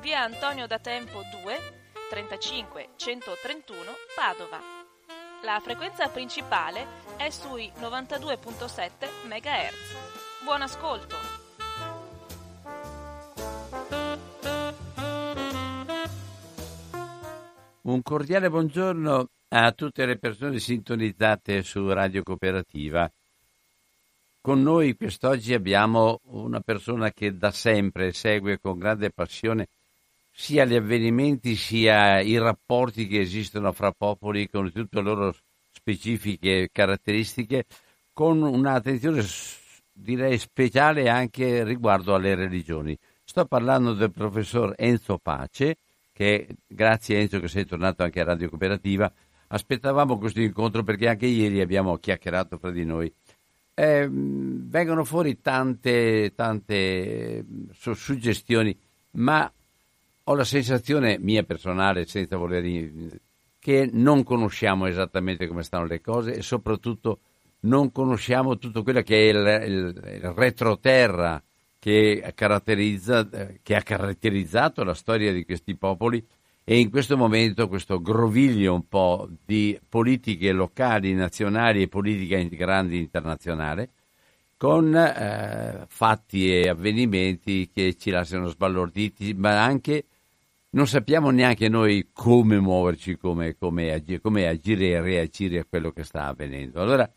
via Antonio da Tempo 2 35 131 Padova. La frequenza principale è sui 92.7 MHz. Buon ascolto! Un cordiale buongiorno a tutte le persone sintonizzate su Radio Cooperativa. Con noi quest'oggi abbiamo una persona che da sempre segue con grande passione sia gli avvenimenti sia i rapporti che esistono fra popoli con tutte le loro specifiche caratteristiche, con un'attenzione direi speciale anche riguardo alle religioni. Sto parlando del professor Enzo Pace, che grazie Enzo che sei tornato anche a Radio Cooperativa, aspettavamo questo incontro perché anche ieri abbiamo chiacchierato fra di noi. Eh, vengono fuori tante, tante suggestioni, ma ho la sensazione mia personale, senza voler che non conosciamo esattamente come stanno le cose e soprattutto non conosciamo tutto quello che è il, il, il retroterra che, che ha caratterizzato la storia di questi popoli e in questo momento questo groviglio un po' di politiche locali, nazionali e politica grandi internazionale con eh, fatti e avvenimenti che ci lasciano sbalorditi, ma anche non sappiamo neanche noi come muoverci, come, come, agire, come agire e reagire a quello che sta avvenendo. Allora,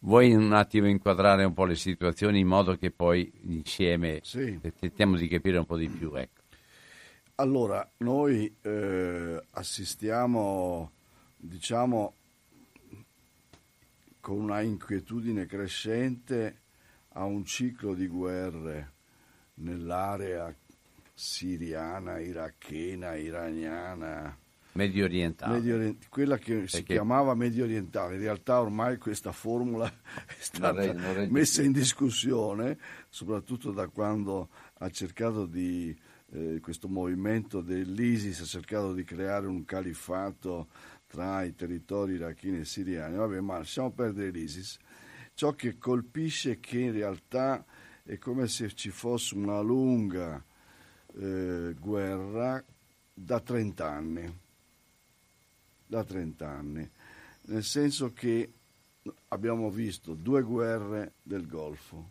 vuoi un attimo inquadrare un po' le situazioni in modo che poi insieme sì. tentiamo di capire un po' di più. Ecco. Allora, noi eh, assistiamo, diciamo, con una inquietudine crescente a un ciclo di guerre nell'area siriana, irachena, iraniana. Medio orientale. Medio orient- quella che Perché... si chiamava medio orientale, in realtà ormai questa formula è stata non re, non messa in discussione, soprattutto da quando ha cercato di, eh, questo movimento dell'ISIS ha cercato di creare un califfato tra i territori iracheni e siriani. Vabbè, ma lasciamo perdere l'ISIS. Ciò che colpisce è che in realtà è come se ci fosse una lunga eh, guerra da 30 anni, da 30 anni, nel senso che abbiamo visto due guerre del Golfo,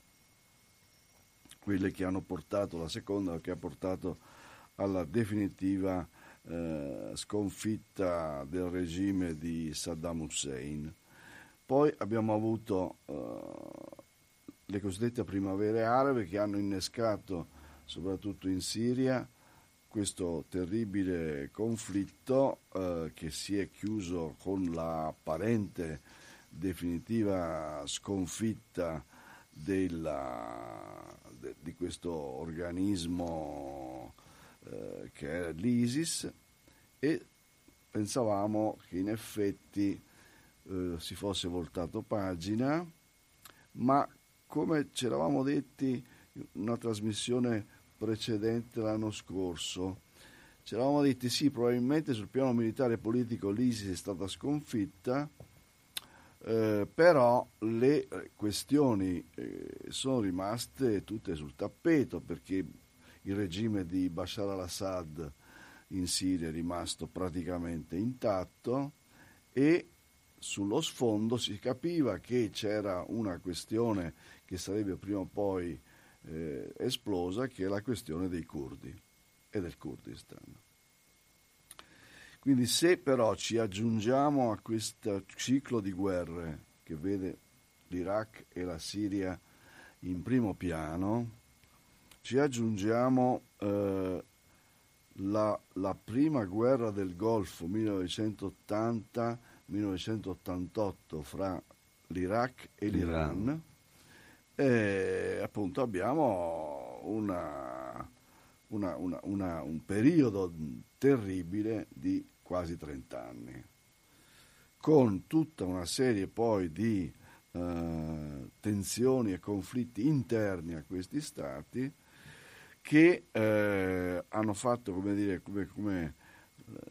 quelle che hanno portato, la seconda che ha portato alla definitiva eh, sconfitta del regime di Saddam Hussein. Poi abbiamo avuto eh, le cosiddette primavere arabe che hanno innescato soprattutto in Siria, questo terribile conflitto eh, che si è chiuso con l'apparente definitiva sconfitta della, de, di questo organismo eh, che era l'ISIS e pensavamo che in effetti eh, si fosse voltato pagina, ma come ci eravamo detti una trasmissione precedente l'anno scorso. Ci eravamo detti sì, probabilmente sul piano militare e politico l'ISIS è stata sconfitta, eh, però le questioni eh, sono rimaste tutte sul tappeto perché il regime di Bashar al-Assad in Siria è rimasto praticamente intatto e sullo sfondo si capiva che c'era una questione che sarebbe prima o poi eh, esplosa che è la questione dei curdi. e del Kurdistan. Quindi se però ci aggiungiamo a questo ciclo di guerre che vede l'Iraq e la Siria in primo piano, ci aggiungiamo eh, la, la, prima guerra del Golfo 1980-1988 fra l'Iraq e l'Iran, l'Iran. E appunto abbiamo una, una, una, un periodo terribile di quasi 30 anni, con tutta una serie poi di eh, tensioni e conflitti interni a questi stati che eh, hanno fatto come dire come, come,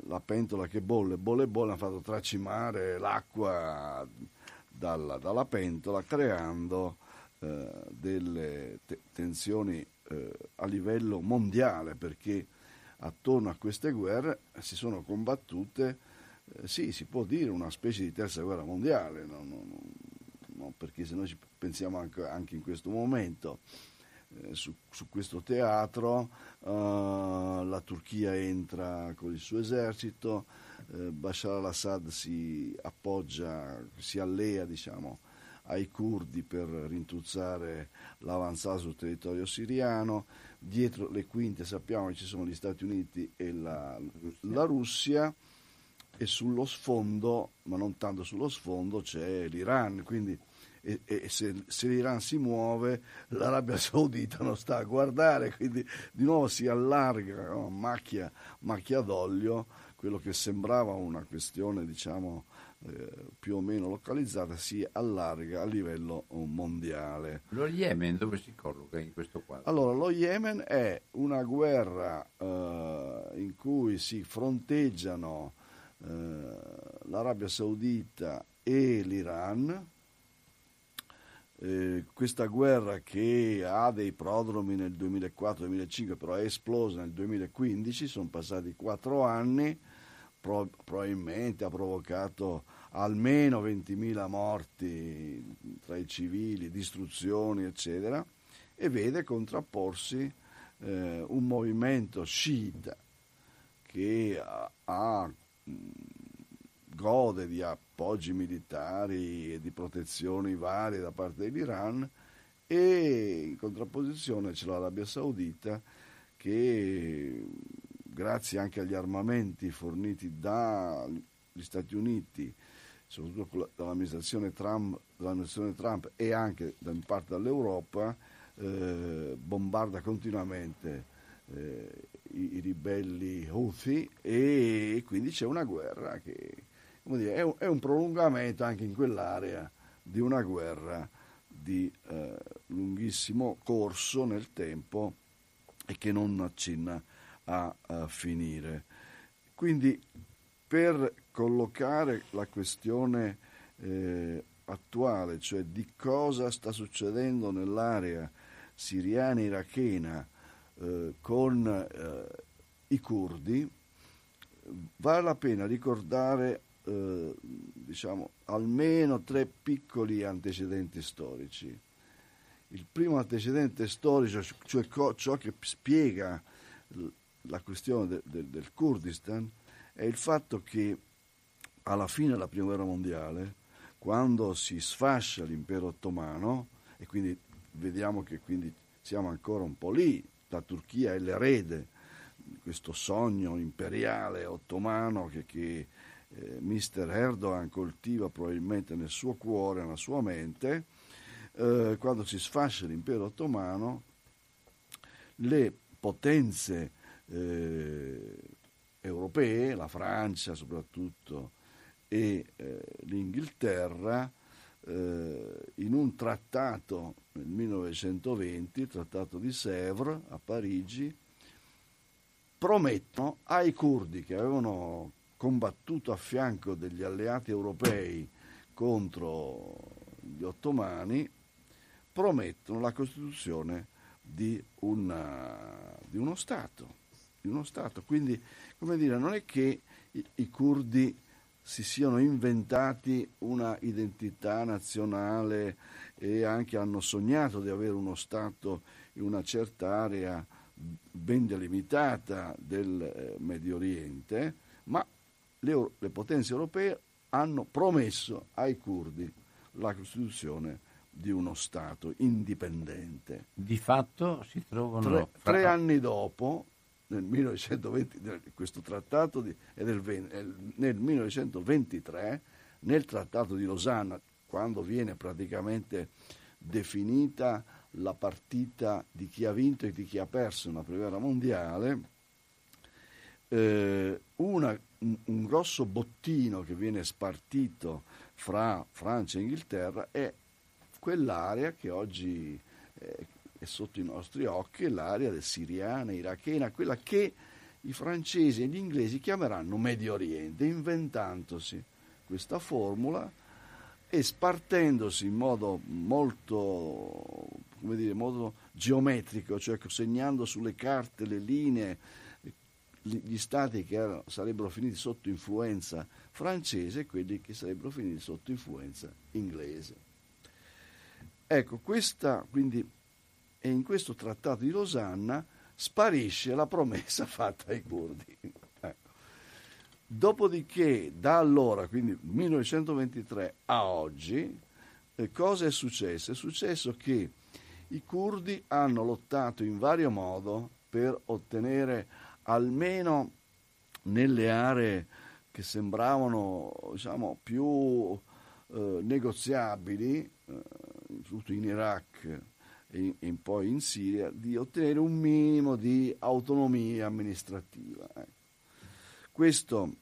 la pentola che bolle, bolle, bolle, hanno fatto tracimare l'acqua dalla, dalla pentola creando eh, delle te- tensioni eh, a livello mondiale perché attorno a queste guerre si sono combattute, eh, sì, si può dire una specie di terza guerra mondiale, no, no, no, perché se noi ci pensiamo anche, anche in questo momento eh, su, su, questo teatro, eh, la Turchia entra con il suo esercito, Bashar al-Assad si appoggia, si allea diciamo, ai curdi per rintuzzare l'avanzata sul territorio siriano, dietro le quinte sappiamo che ci sono gli Stati Uniti e la, la Russia. E sullo sfondo, ma non tanto sullo sfondo, c'è l'Iran, quindi e, e se, se, l'Iran si muove l'Arabia Saudita non sta a guardare, quindi di nuovo si allarga no? macchia, macchia d'olio, quello che sembrava una questione diciamo eh, più o meno localizzata si allarga a livello mondiale. Lo Yemen dove si colloca in questo quadro? Allora, lo Yemen è una guerra eh, in cui si fronteggiano eh, l'Arabia Saudita e l'Iran. Eh, questa guerra che ha dei prodromi nel 2004-2005 però è esplosa nel 2015, sono passati quattro anni, pro- probabilmente ha provocato almeno 20.000 morti tra i civili, distruzioni, eccetera, e vede contrapporsi eh, un movimento sciita che ha, gode di appoggi militari e di protezioni varie da parte dell'Iran e in contrapposizione c'è l'Arabia Saudita che grazie anche agli armamenti forniti dagli Stati Uniti soprattutto dall'amministrazione Trump, dall'amministrazione Trump e anche in parte dall'Europa, eh, bombarda continuamente eh, i, i, ribelli Houthi e quindi c'è una guerra che dire, è, un, è, un, prolungamento anche in quell'area di una guerra di eh, lunghissimo corso nel tempo e che non accenna a, a finire. Quindi per collocare la questione eh, attuale, cioè di cosa sta succedendo nell'area siriana irachena eh, con eh, i curdi, vale la pena ricordare eh, diciamo, almeno tre piccoli antecedenti storici. Il primo antecedente storico, cioè ciò che spiega la questione de, de, del Kurdistan, è il fatto che alla fine della prima guerra mondiale, quando si sfascia l'impero ottomano, e quindi vediamo che quindi siamo ancora un po' lì, la Turchia è l'erede di questo sogno imperiale ottomano che, che eh, Mister Erdogan coltiva probabilmente nel suo cuore, nella sua mente, eh, quando si sfascia l'impero ottomano, le potenze eh, europee, la Francia soprattutto e eh, l'Inghilterra, eh, in un trattato nel 1920, il trattato di Sèvres a Parigi, promettono ai curdi che avevano combattuto a fianco degli alleati europei contro gli ottomani, promettono la costituzione di, una, di uno Stato di uno Stato. Quindi, come dire, non è che i, i curdi si siano inventati una identità nazionale e anche hanno sognato di avere uno Stato in una certa area ben delimitata del eh, Medio Oriente, ma le, le potenze europee hanno promesso ai curdi la costituzione di uno Stato indipendente. Di fatto si trovano... Tre, tre anni dopo, nel 1920, questo trattato di, del, nel 1923, nel trattato di Losanna, quando viene praticamente definita la partita di chi ha vinto e di chi ha perso una prima guerra mondiale, eh, una, un, un, grosso bottino che viene spartito fra Francia e Inghilterra è quell'area che oggi eh, è sotto i nostri occhi, l'area del siriana, irachena, quella che i francesi e gli inglesi chiameranno Medio Oriente, inventandosi questa formula e spartendosi in modo molto, come dire, modo geometrico, cioè segnando sulle carte le linee gli stati che sarebbero finiti sotto influenza francese e quelli che sarebbero finiti sotto influenza inglese. Ecco, questa quindi, e in questo trattato di Losanna sparisce la promessa fatta ai curdi. Dopodiché, da allora, quindi 1923 a oggi, eh, cosa è successo? È successo che i curdi hanno lottato in vario modo per ottenere almeno nelle aree che sembravano diciamo, più eh, negoziabili, eh, soprattutto in Iraq e, poi in Siria, di ottenere un minimo di autonomia amministrativa. Ecco. Questo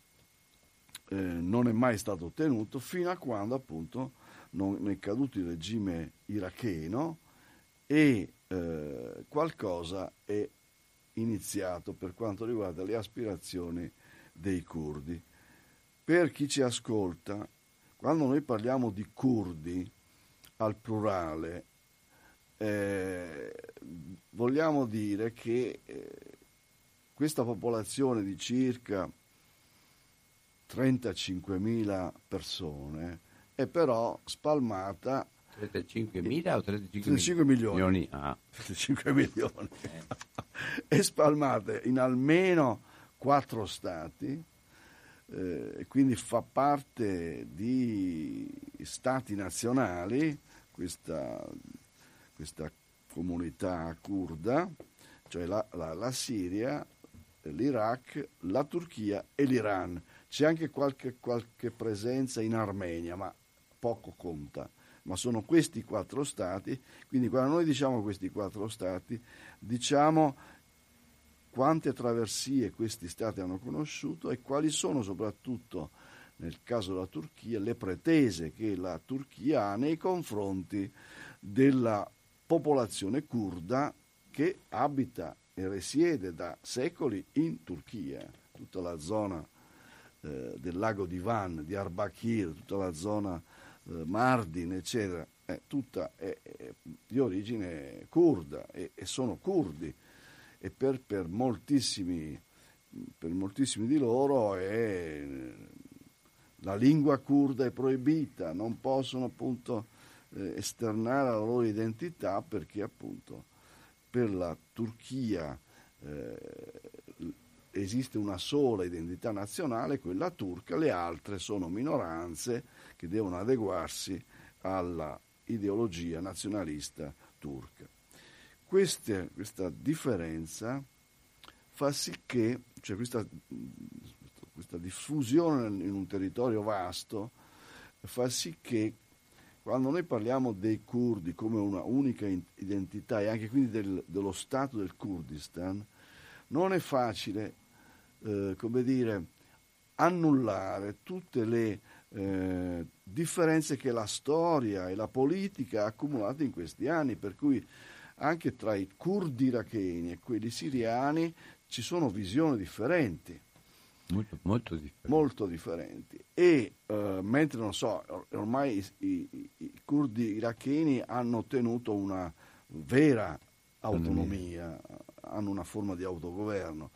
eh, non è mai stato ottenuto fino a quando appunto non è caduto il regime iracheno e eh, qualcosa è iniziato per quanto riguarda le aspirazioni dei curdi. Per chi ci ascolta, quando noi parliamo di curdi al plurale, eh, vogliamo dire che eh, questa popolazione di circa 35.000 persone è però spalmata 35.000 o 35, 35 milioni, milioni. Ah. 35 milioni. Eh. è spalmata in almeno quattro stati eh, quindi fa parte di stati nazionali questa, questa comunità kurda cioè la, la, la Siria l'Iraq, la Turchia e l'Iran c'è anche qualche, qualche presenza in Armenia, ma poco conta. Ma sono questi quattro stati, quindi quando noi diciamo questi quattro stati, diciamo quante traversie questi stati hanno conosciuto e quali sono soprattutto nel caso della Turchia le pretese che la Turchia ha nei confronti della popolazione kurda che abita e risiede da secoli in Turchia, tutta la zona eh, del lago di Van, di Arbakir, tutta la zona eh, Mardin, eccetera, è tutta è, è di origine kurda e, e sono curdi e per, per, moltissimi, per, moltissimi, di loro è, la lingua kurda è proibita, non possono appunto eh, esternare la loro identità perché appunto per la Turchia eh, esiste una sola identità nazionale, quella turca, le altre sono minoranze che devono adeguarsi alla ideologia nazionalista turca. Queste, questa differenza fa sì che, cioè questa, questa diffusione in un territorio vasto, fa sì che quando noi parliamo dei curdi come una unica identità e anche quindi del, dello Stato del Kurdistan, non è facile eh, come dire, annullare tutte le eh, differenze che la storia e la politica ha accumulato in questi anni, per cui anche tra i curdi iracheni e quelli siriani ci sono visioni differenti. Molto, molto differenti. Molto differenti. E eh, mentre, non so, ormai i, i, i curdi iracheni hanno ottenuto una vera autonomia, hanno una forma di autogoverno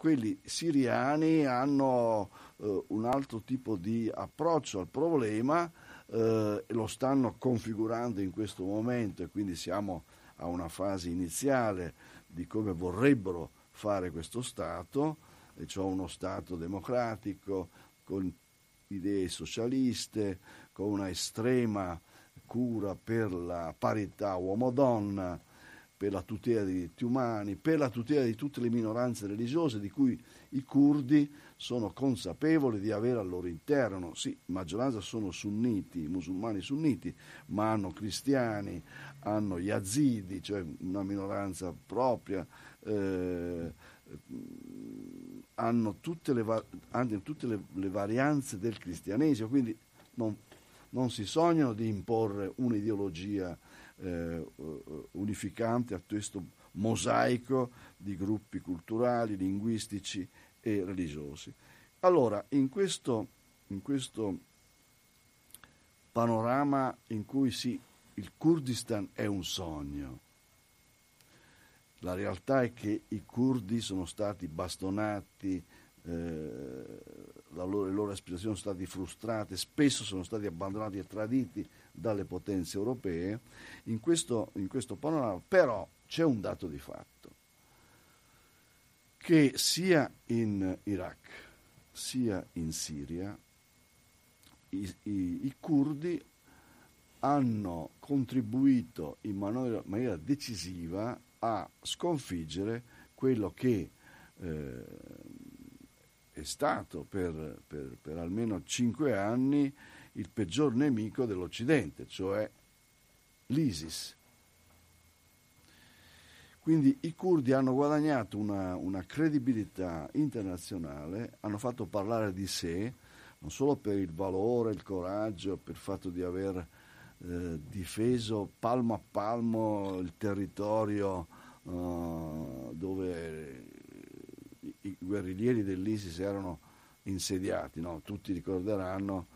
quelli siriani hanno eh, un altro tipo di approccio al problema eh, lo stanno configurando in questo momento e quindi siamo a una fase iniziale di come vorrebbero fare questo Stato, cioè uno Stato democratico con idee socialiste, con una estrema cura per la parità uomo-donna, per la tutela dei diritti umani, per la tutela di tutte le minoranze religiose di cui i curdi sono consapevoli di avere al loro interno. Sì, in maggioranza sono sunniti, musulmani sunniti, ma hanno cristiani, hanno yazidi, cioè una minoranza propria, eh, hanno tutte, le, hanno tutte le, le, varianze del cristianesimo, quindi non, non si sognano di imporre un'ideologia eh, unificante a questo mosaico di gruppi culturali, linguistici e religiosi. Allora, in questo, in questo panorama in cui sì, il Kurdistan è un sogno, la realtà è che i curdi sono stati bastonati, eh, loro, le loro aspirazioni sono state frustrate, spesso sono stati abbandonati e traditi dalle potenze europee. In questo, in questo panorama però c'è un dato di fatto, che sia in Iraq sia in Siria i, i, i curdi hanno contribuito in maniera, maniera decisiva a sconfiggere quello che eh, è stato per, per, per, almeno cinque anni il peggior nemico dell'Occidente, cioè l'ISIS. Quindi i curdi hanno guadagnato una, una credibilità internazionale, hanno fatto parlare di sé, non solo per il valore, il coraggio, per il fatto di aver eh, difeso palmo a palmo il territorio uh, dove i, guerriglieri dell'ISIS erano insediati. No? Tutti ricorderanno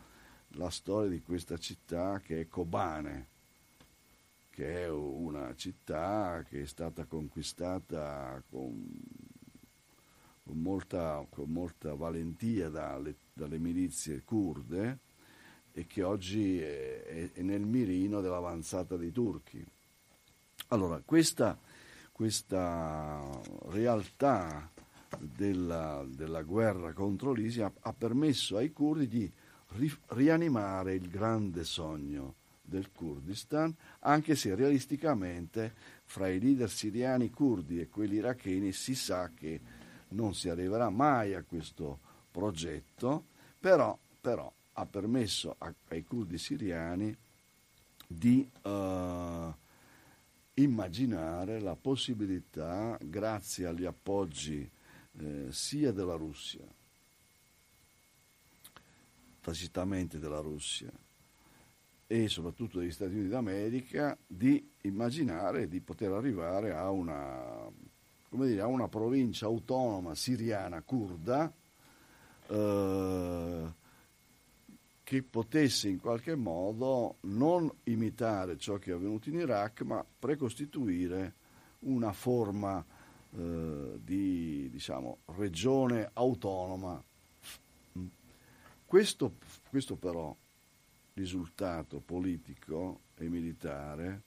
la storia di questa città che è Kobane, che è una città che è stata conquistata con, con, molta, con molta, valentia dalle, dalle milizie kurde e che oggi è, è nel mirino dell'avanzata dei turchi. Allora, questa, questa realtà della, della, guerra contro l'ISIS ha, ha, permesso ai curdi di ri, rianimare il grande sogno del Kurdistan, anche se realisticamente fra i leader siriani curdi e quelli iracheni si sa che non si arriverà mai a questo progetto, però, però ha permesso a, ai curdi siriani di uh, immaginare la possibilità, grazie agli appoggi eh, sia della Russia, tacitamente della Russia, e soprattutto degli Stati Uniti d'America, di immaginare di poter arrivare a una, dire, a una provincia autonoma siriana kurda. Eh, che potesse in qualche modo non imitare ciò che è avvenuto in Iraq, ma precostituire una forma eh, di diciamo, regione autonoma. Questo, questo però risultato politico e militare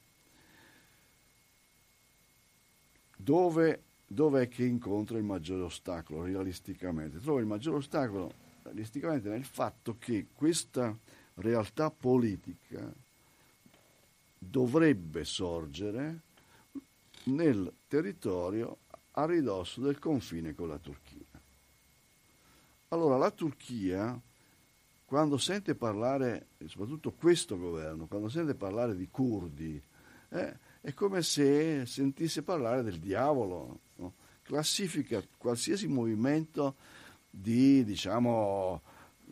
dove, dove è che incontra il maggiore ostacolo realisticamente? Trova il maggiore ostacolo realisticamente nel fatto che questa realtà politica dovrebbe sorgere nel territorio a ridosso del confine con la Turchia. Allora la Turchia, quando sente parlare, soprattutto questo governo, quando sente parlare di curdi, eh, è come se sentisse parlare del diavolo, no? classifica qualsiasi movimento di, diciamo,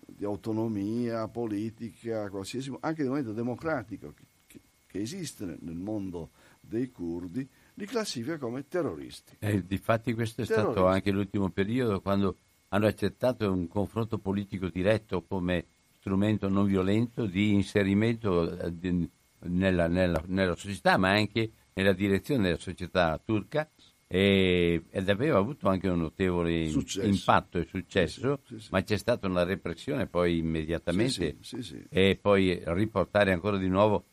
di autonomia politica, qualsiasi, anche di momento democratico che, che, esiste nel mondo dei curdi, li classifica come terroristi. Eh, difatti questo è terroristi. stato anche l'ultimo periodo quando hanno accettato un confronto politico diretto come strumento non violento di inserimento eh, nella, nella, nella società, ma anche nella direzione della società turca e, ed aveva avuto anche un notevole successo. impatto e successo, sì, sì, ma c'è stata una repressione poi immediatamente e poi riportare ancora di nuovo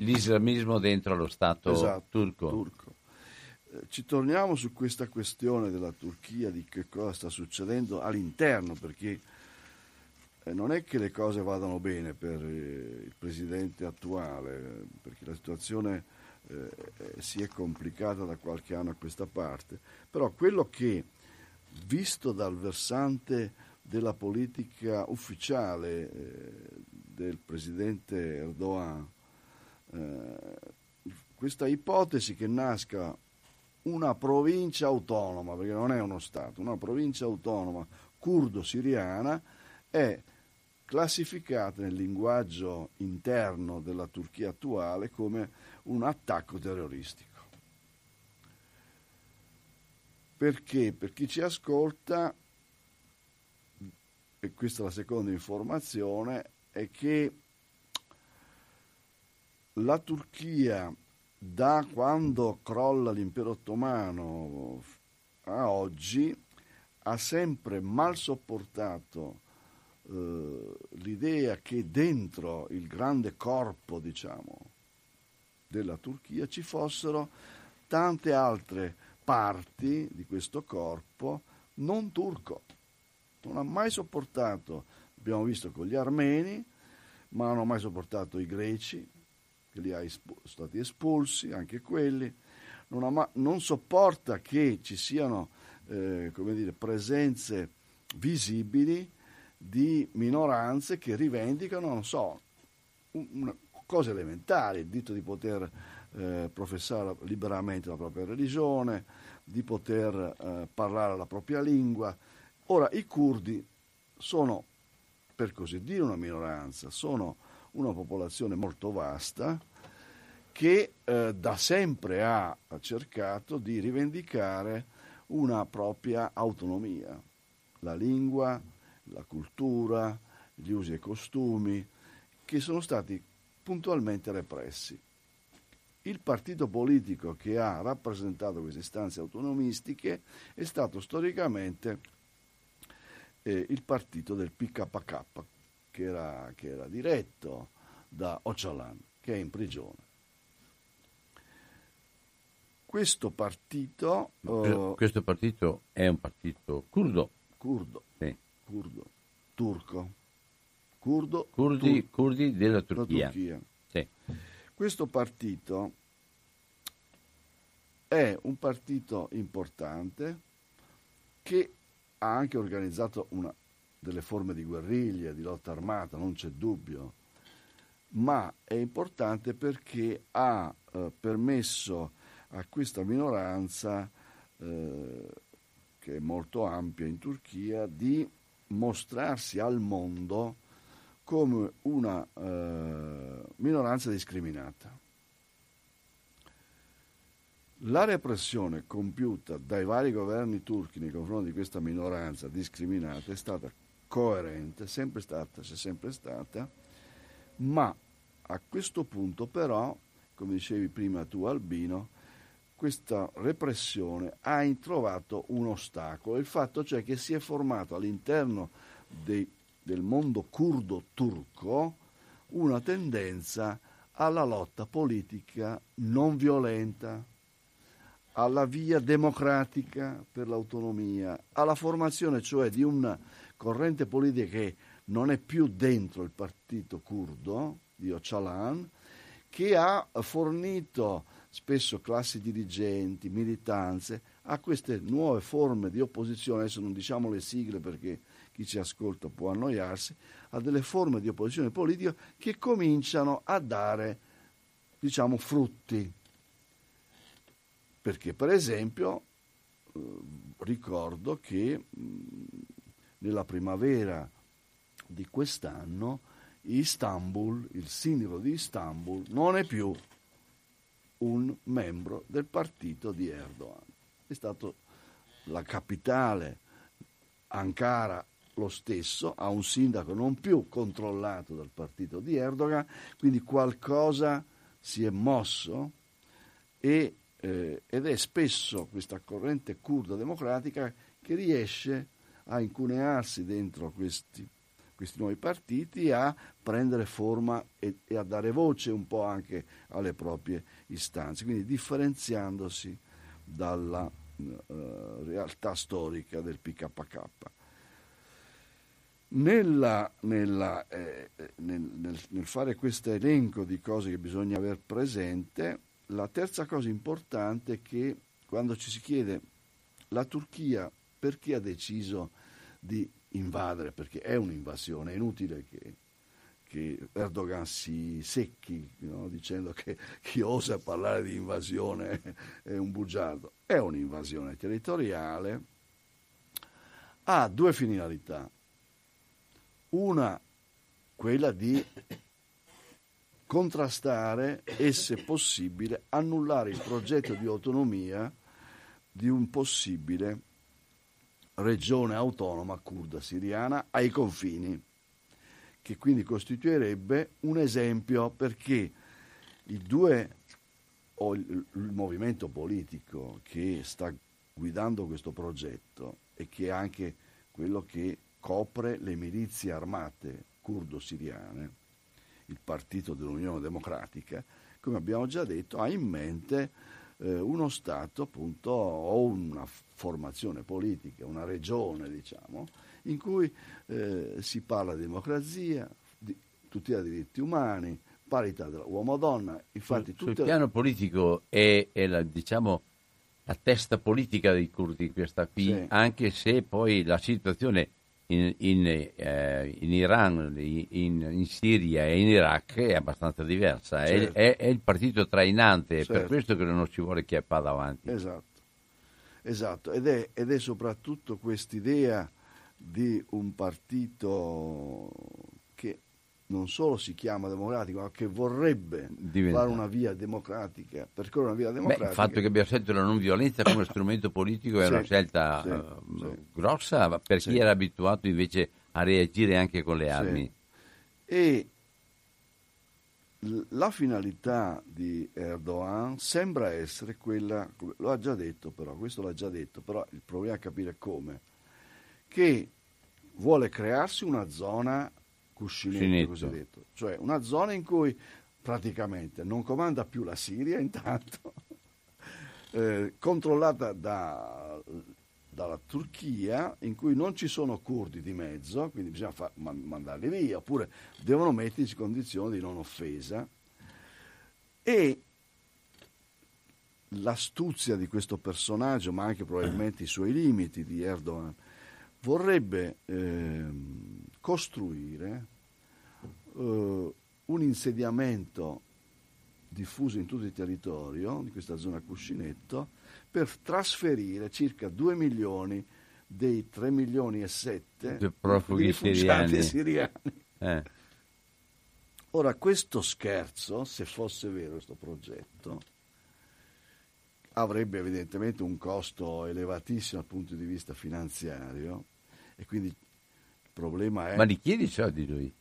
l'islamismo dentro lo Stato esatto, turco. turco. eh, ci torniamo su questa questione della Turchia, di che cosa sta succedendo all'interno, perché eh, non è che le cose vadano bene per eh, il presidente attuale, perché la situazione eh, si è complicata da qualche anno a questa parte, però quello che, visto dal versante della politica ufficiale eh, del presidente Erdogan, eh, questa ipotesi che nasca una provincia autonoma, perché non è uno Stato, una provincia autonoma curdo-siriana è classificata nel linguaggio interno della Turchia attuale come un attacco terroristico. Perché per chi ci ascolta, e questa è la seconda informazione, è che la Turchia da quando crolla l'impero ottomano a oggi ha sempre mal sopportato eh, l'idea che dentro il grande corpo, diciamo, della Turchia ci fossero tante altre parti di questo corpo non turco. Non ha mai sopportato, abbiamo visto con gli armeni, ma non ha mai sopportato i greci, che li ha esp- stati espulsi, anche quelli. Non, ma- non sopporta che ci siano eh, dire, presenze visibili di minoranze che rivendicano, non so, una, cose elementari, il diritto di poter eh, professare liberamente la propria religione, di poter eh, parlare la propria lingua. Ora, i curdi sono, per così dire, una minoranza, sono una popolazione molto vasta che eh, da sempre ha cercato di rivendicare una propria autonomia. La lingua, la cultura, gli usi e costumi, che sono stati puntualmente repressi. Il partito politico che ha rappresentato queste istanze autonomistiche è stato storicamente eh, il partito del PKK, che era, che era diretto da Öcalan, che è in prigione. Questo partito... Uh, questo partito è un partito curdo. Curdo. Sì curdo, turco, curdo, curdi, tur- curdi della Turchia. Turchia. Sì. Questo partito è un partito importante che ha anche organizzato una, delle forme di guerriglia, di lotta armata, non c'è dubbio, ma è importante perché ha eh, permesso a questa minoranza, eh, che è molto ampia in Turchia, di mostrarsi al mondo come una eh, minoranza discriminata. La repressione compiuta dai vari governi turchi nei confronti di questa minoranza discriminata è stata coerente, sempre stata, c'è sempre stata, ma a questo punto però, come dicevi prima tu Albino, questa repressione ha trovato un ostacolo, il fatto cioè che si è formato all'interno dei, del mondo curdo turco una tendenza alla lotta politica non violenta, alla via democratica per l'autonomia, alla formazione cioè di una corrente politica che non è più dentro il partito curdo di Öcalan, che ha fornito spesso classi dirigenti, militanze, a queste nuove forme di opposizione, adesso non diciamo le sigle perché chi ci ascolta può annoiarsi, a delle forme di opposizione politica che cominciano a dare, diciamo, frutti. Perché, per esempio, eh, ricordo che nella primavera di quest'anno Istanbul, il sindaco di Istanbul, non è più un membro del partito di Erdogan. È stato la capitale, Ankara lo stesso, ha un sindaco non più controllato dal partito di Erdogan, quindi qualcosa si è mosso e, eh, ed è spesso questa corrente curda democratica che riesce a incunearsi dentro questi questi nuovi partiti a prendere forma e, e, a dare voce un po' anche alle proprie istanze, quindi differenziandosi dalla uh, realtà storica del PKK. Nella, nella, eh, nel, nel, nel, fare questo elenco di cose che bisogna aver presente, la terza cosa importante è che quando ci si chiede la Turchia perché ha deciso di invadere, perché è un'invasione, è inutile che, che Erdogan si secchi no? dicendo che chi osa parlare di invasione è un bugiardo, è un'invasione territoriale, ha due finalità una, quella di contrastare e, se possibile, annullare il progetto di autonomia di un possibile regione autonoma kurda siriana ai confini, che quindi costituirebbe un esempio perché i due o il, il movimento politico che sta guidando questo progetto e che è anche quello che copre le milizie armate curdo-siriane, il partito dell'Unione Democratica, come abbiamo già detto, ha in mente eh, uno Stato appunto o una formazione politica, una regione diciamo, in cui eh, si parla di democrazia, di tutela dei diritti umani, parità tra uomo-donna. Infatti, sul, sul piano politico è, è la, diciamo, la testa politica dei curdi questa qui, sì. anche se poi la situazione in, in, eh, in Iran, in, in, Siria e in Iraq è abbastanza diversa. Certo. È, è, è, il partito trainante, certo. è per certo. questo che non ci vuole chiappa davanti. Esatto, esatto. Ed, è, ed è soprattutto quest'idea di un partito non solo si chiama democratico, ma che vorrebbe Diventa. fare una via democratica, percorrere una via democratica. Beh, il fatto che abbia scelto la non violenza come strumento politico è sì, una scelta sì, uh, sì. grossa per chi era abituato invece a reagire anche con le armi. E la finalità di Erdogan sembra essere quella, lo ha già detto però, questo l'ha già detto, però il problema è capire come, che vuole crearsi una zona cuscinetto cosiddetto, cioè una zona in cui praticamente non comanda più la Siria intanto, eh, controllata da, dalla Turchia, in cui non ci sono curdi di mezzo, quindi bisogna far, man, mandarli via, oppure devono mettersi in condizioni di non offesa. E l'astuzia di questo personaggio, ma anche probabilmente i suoi limiti di Erdogan, vorrebbe eh, costruire eh, un insediamento diffuso in tutto il territorio di questa zona cuscinetto per trasferire circa 2 milioni dei 3 milioni e 7 di profughi siriani. siriani. Eh. Ora, questo scherzo, se fosse vero questo progetto, avrebbe evidentemente un costo elevatissimo dal punto di vista finanziario e quindi il problema è... Ma li chiedi i soldi lui?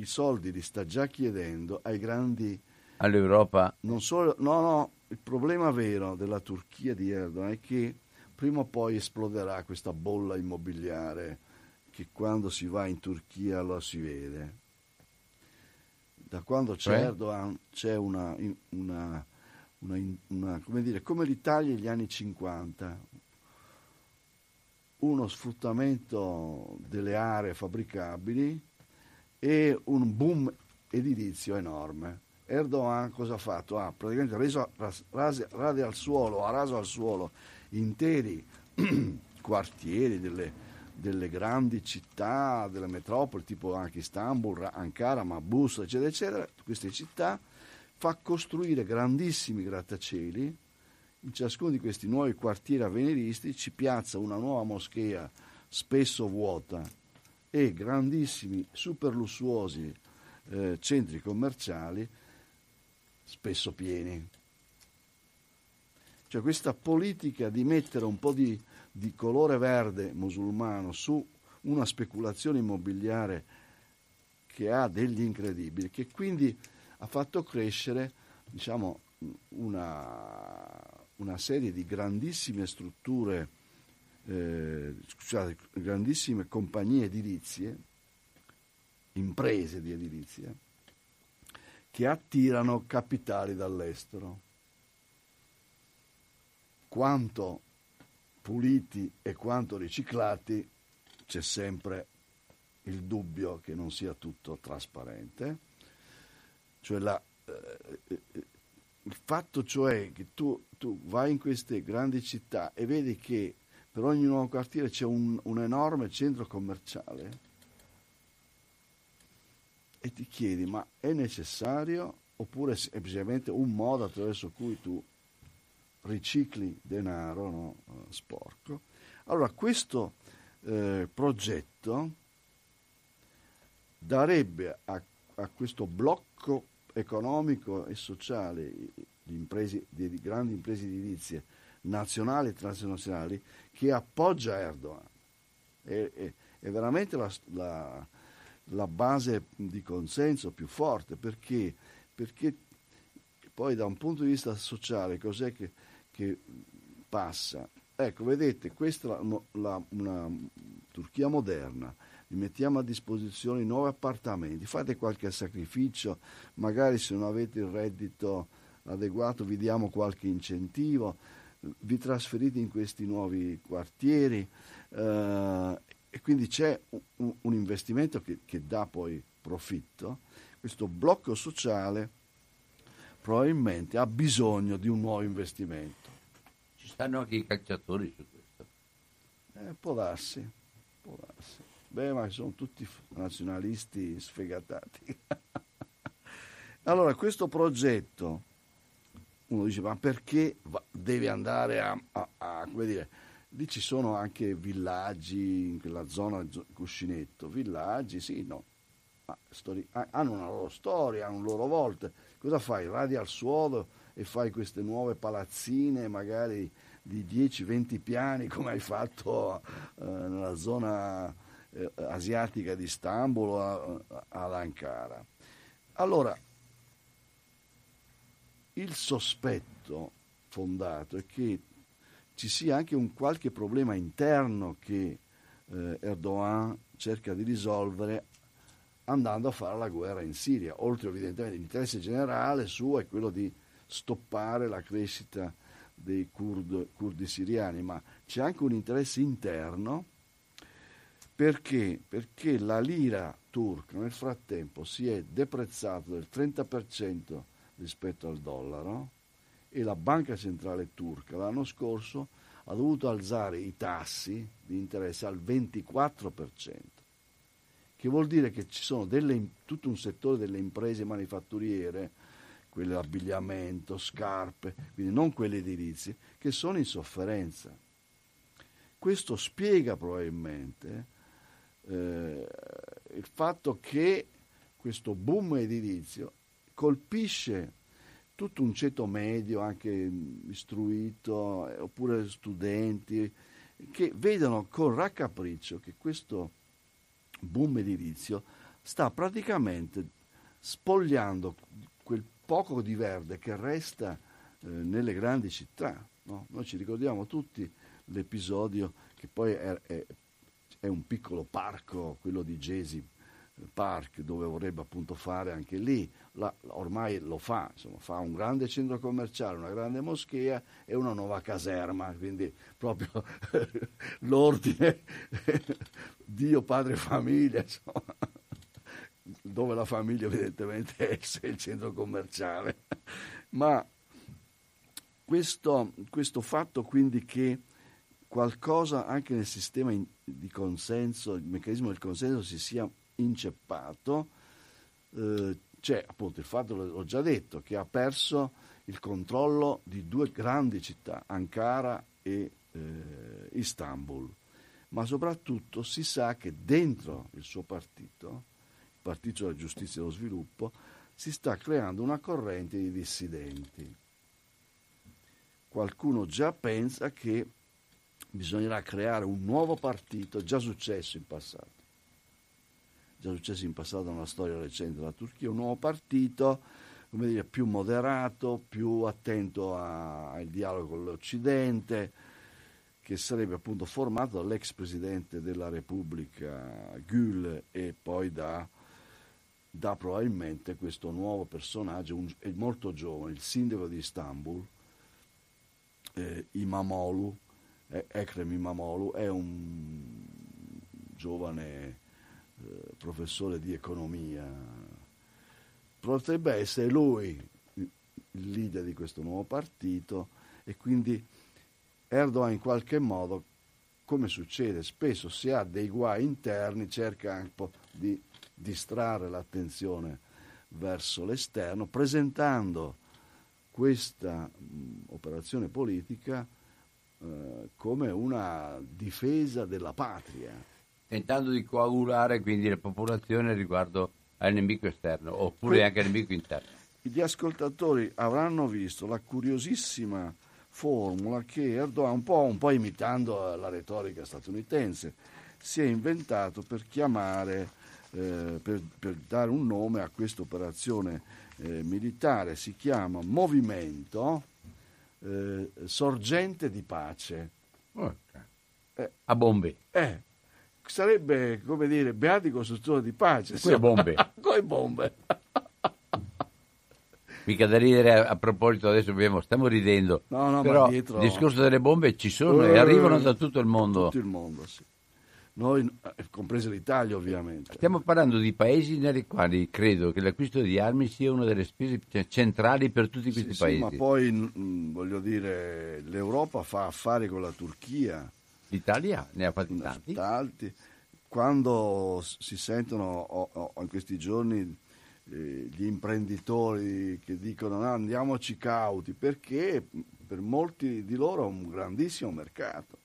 I soldi li sta già chiedendo ai grandi... All'Europa? Non solo, no, no, il problema vero della Turchia di Erdogan è che prima o poi esploderà questa bolla immobiliare che quando si va in Turchia lo si vede. Da quando c'è eh? Erdogan c'è una, una, una, una, come dire, come l'Italia negli anni 50, uno sfruttamento delle aree fabbricabili e un boom edilizio enorme. Erdogan cosa ha fatto? Ha praticamente reso, ras, rade al suolo, ha raso al suolo interi quartieri delle, delle, grandi città, delle metropoli, tipo anche Istanbul, Ankara, Mabus, eccetera, eccetera, queste città, fa costruire grandissimi grattacieli, in ciascuno di questi nuovi quartieri avveniristi ci piazza una nuova moschea, spesso vuota, e grandissimi, super lussuosi eh, centri commerciali spesso pieni. Cioè questa politica di mettere un po' di, di colore verde musulmano su una speculazione immobiliare che ha degli incredibili, che quindi ha fatto crescere diciamo, una, una serie di grandissime strutture eh, scusate, grandissime compagnie edilizie, imprese di edilizia, che attirano capitali dall'estero. quanto puliti e quanto riciclati c'è sempre il dubbio che non sia tutto trasparente. Cioè la, eh, il fatto cioè che tu, tu, vai in queste grandi città e vedi che per ogni nuovo quartiere c'è un, un enorme centro commerciale e ti chiedi ma è necessario oppure è semplicemente un modo attraverso cui tu ricicli denaro no? Eh, sporco. Allora questo eh, progetto darebbe a, a, questo blocco economico e sociale di, imprese, di, di grandi imprese edilizie nazionali e transnazionali che appoggia Erdogan. È, è, è veramente la, la, la, base di consenso più forte perché, perché poi da un punto di vista sociale cos'è che che passa. Ecco, vedete, questa è una Turchia moderna, vi mettiamo a disposizione nuovi appartamenti, fate qualche sacrificio, magari se non avete il reddito adeguato vi diamo qualche incentivo, vi trasferite in questi nuovi quartieri eh, e quindi c'è un, un investimento che, che dà poi profitto. Questo blocco sociale probabilmente ha bisogno di un nuovo investimento stanno anche i calciatori su questo. Eh, può darsi, può darsi. Beh, ma sono tutti nazionalisti sfegatati. allora, questo progetto, uno dice, ma perché deve andare a, a, a, come dire, lì ci sono anche villaggi in quella zona cuscinetto, villaggi, sì, no, ma stori- hanno una loro storia, hanno un loro volte. Cosa fai? Radi al suolo e fai queste nuove palazzine, magari di 10-20 piani come hai fatto eh, nella zona eh, asiatica di Istanbul o ad Ankara. Allora, il sospetto fondato è che ci sia anche un qualche problema interno che eh, Erdogan cerca di risolvere andando a fare la guerra in Siria, oltre evidentemente l'interesse generale suo è quello di stoppare la crescita dei curd, curdi siriani, ma c'è anche un interesse interno perché? perché la lira turca nel frattempo si è deprezzata del 30% rispetto al dollaro e la banca centrale turca l'anno scorso ha dovuto alzare i tassi di interesse al 24%, che vuol dire che ci sono delle, tutto un settore delle imprese manifatturiere quelle d'abbigliamento, scarpe, quindi non quelle edilizie, che sono in sofferenza. Questo spiega probabilmente eh, il fatto che questo boom edilizio colpisce tutto un ceto medio, anche istruito, eh, oppure studenti, che vedono con raccapriccio che questo boom edilizio sta praticamente spogliando quel poco di verde che resta eh, nelle grandi città. No? Noi ci ricordiamo tutti l'episodio che poi è, è, è un piccolo parco, quello di Jesi eh, Park, dove vorrebbe appunto fare anche lì, la, ormai lo fa, insomma, fa un grande centro commerciale, una grande moschea e una nuova caserma, quindi proprio l'ordine Dio, padre, famiglia, insomma dove la famiglia evidentemente è il centro commerciale. Ma questo, questo fatto quindi che qualcosa anche nel sistema di consenso, il meccanismo del consenso si sia inceppato, eh, c'è appunto il fatto, l'ho già detto, che ha perso il controllo di due grandi città, Ankara e eh, Istanbul, ma soprattutto si sa che dentro il suo partito Partito della Giustizia e dello Sviluppo, si sta creando una corrente di dissidenti. Qualcuno già pensa che bisognerà creare un nuovo partito, già successo in passato. Già successo in passato nella storia recente della Turchia, un nuovo partito dire, più moderato, più attento a, al dialogo con l'Occidente, che sarebbe appunto formato dall'ex presidente della Repubblica Gül e poi da da probabilmente questo nuovo personaggio, un, molto giovane, il sindaco di Istanbul, eh, Imamolu, eh, Ekrem Imamolu, è un giovane eh, professore di economia. Potrebbe essere lui il leader di questo nuovo partito e quindi Erdogan in qualche modo, come succede spesso, se ha dei guai interni, cerca un po' di distrarre l'attenzione verso l'esterno, presentando questa mh, operazione politica eh, come una difesa della patria. Tentando di coagulare quindi la popolazione riguardo al nemico esterno, oppure anche al nemico interno. Gli ascoltatori avranno visto la curiosissima formula che Erdogan, un po', un po imitando la retorica statunitense, si è inventato per chiamare, eh, per, per, dare un nome a questa operazione eh, militare. Si chiama Movimento eh, Sorgente di Pace. Okay. a bombe. Eh, sarebbe come dire beati costruttori di pace. Con bombe. Con bombe. Mica da ridere a, proposito, adesso abbiamo, stiamo ridendo. No, no, però dietro... il discorso delle bombe ci sono uh, e arrivano da tutto il mondo. Tutto il mondo, sì. Noi, eh, compresa l'Italia ovviamente. Stiamo parlando di paesi nei quali credo che l'acquisto di armi sia una delle spese centrali per tutti questi sì, paesi. Sì, ma poi, mh, voglio dire, l'Europa fa affari con la Turchia. L'Italia ne ha fatti tanti. tanti. Quando si sentono oh, oh, in questi giorni eh, gli imprenditori che dicono no, andiamoci cauti perché per molti di loro è un grandissimo mercato.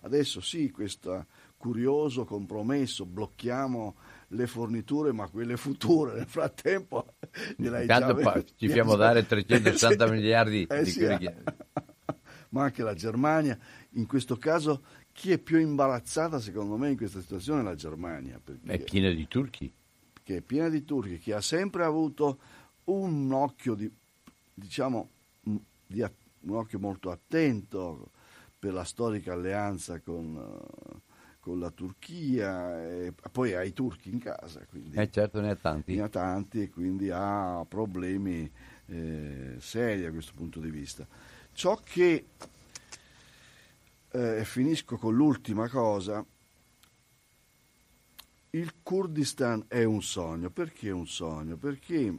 Adesso sì, questo curioso compromesso, blocchiamo le forniture ma quelle future nel frattempo gliel'hai Intanto già ci fiamo dare 360 sì, miliardi eh, di sì, eh. ma anche la Germania in questo caso chi è più imbarazzata secondo me in questa situazione è la Germania è piena di turchi che è piena di turchi, che ha sempre avuto un occhio, di, diciamo, di, un occhio molto attento per la storica alleanza con, con la Turchia, e poi ha i turchi in casa. Quindi, eh certo, ne ha tanti. Ne ha tanti e quindi ha problemi eh, seri da questo punto di vista. Ciò che, eh, finisco con l'ultima cosa, il Kurdistan è un sogno. Perché un sogno? Perché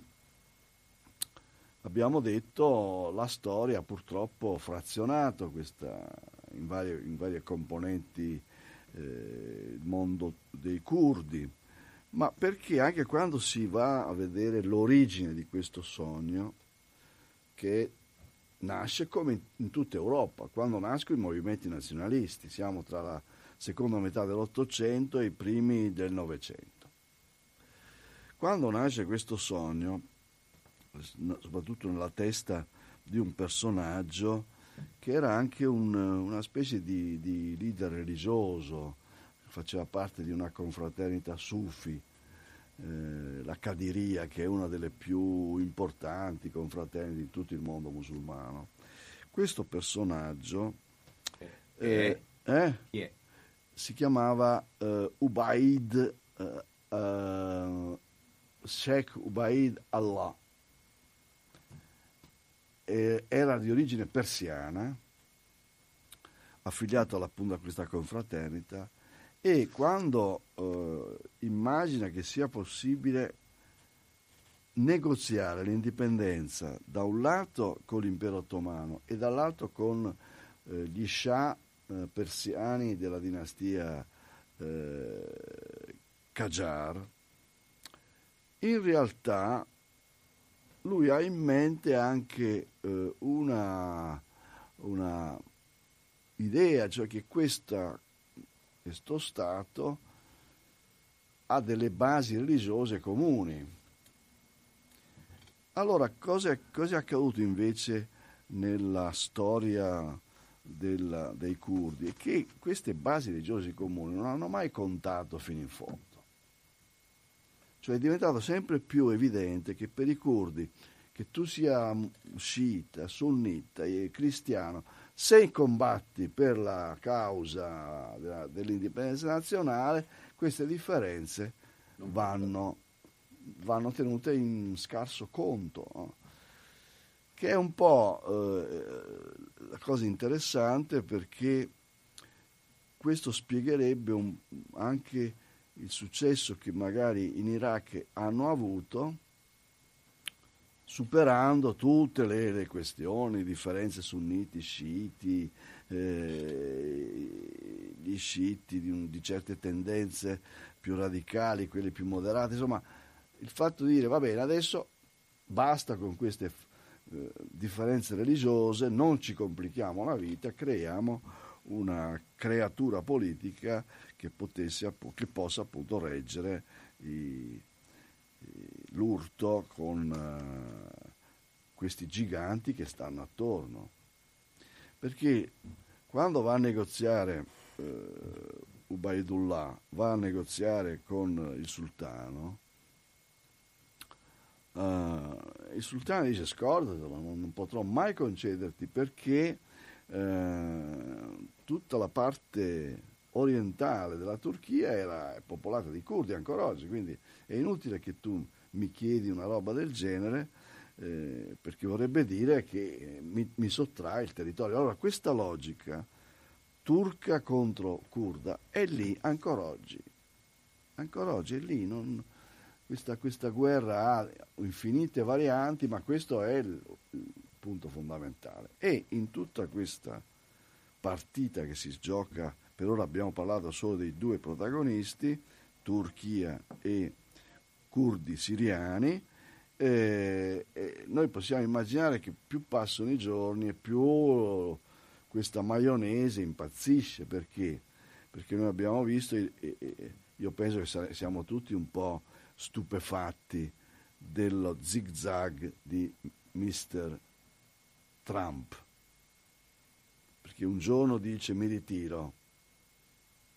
abbiamo detto la storia purtroppo frazionato questa, in, varie, in varie componenti eh, il mondo dei curdi, ma perché anche quando si va a vedere l'origine di questo sogno, che nasce come in tutta Europa, quando nascono i movimenti nazionalisti, siamo tra la seconda metà dell'Ottocento e i primi del Novecento. Quando nasce questo sogno, soprattutto nella testa di un personaggio che era anche un, una specie di, di, leader religioso, faceva parte di una confraternita sufi, eh, la Cadiria, che è una delle più importanti confraternite di tutto il mondo musulmano. Questo personaggio... Eh, eh, è? si chiamava uh, Ubaid, uh, uh, Sheikh Ubaid Allah. Era di origine persiana, affiliato appunto a questa confraternita, e quando immagina che sia possibile negoziare l'indipendenza da un lato con l'impero ottomano e dall'altro con gli Shah eh, persiani della dinastia eh, Qajar, in realtà lui ha in mente anche eh, una, una, idea, cioè che questa, questo Stato ha delle basi religiose comuni. Allora, cosa è, accaduto invece nella storia del, dei curdi è che queste basi religiose comuni non hanno mai contato fino in fondo. Cioè è diventato sempre più evidente che per i curdi, che tu sia sciita, sunnita cristiano, se combatti per la causa dell'indipendenza nazionale, queste differenze vanno, vanno tenute in scarso conto. No? che è un po' eh, la cosa interessante perché questo spiegherebbe un, anche il successo che magari in Iraq hanno avuto superando tutte le, le questioni, differenze sunniti, sciiti, eh, gli sciiti di, di, certe tendenze più radicali, quelle più moderate, insomma il fatto di dire va bene adesso basta con queste eh, differenze religiose, non ci complichiamo la vita, creiamo una creatura politica che, potesse, che possa appunto reggere i, l'urto con uh, questi giganti che stanno attorno. Perché quando va a negoziare uh, Ubaidullah, va a negoziare con il sultano, uh, il sultano dice scordatelo, non, non potrò mai concederti perché tutta la parte orientale della Turchia era popolata di curdi ancora oggi, quindi è inutile che tu mi chiedi una roba del genere eh, perché vorrebbe dire che mi, mi sottrae il territorio. Allora questa logica turca contro kurda è lì ancora oggi, ancora oggi è lì, non, questa, questa, guerra ha infinite varianti, ma questo è il, il punto fondamentale. E in tutta questa partita che si gioca, per ora abbiamo parlato solo dei due protagonisti, Turchia e curdi siriani, eh, eh, noi possiamo immaginare che più passano i giorni e più questa maionese impazzisce perché? Perché noi abbiamo visto, e, e, io penso che siamo tutti un po' stupefatti dello zig-zag di Mr. Trump che un giorno dice mi ritiro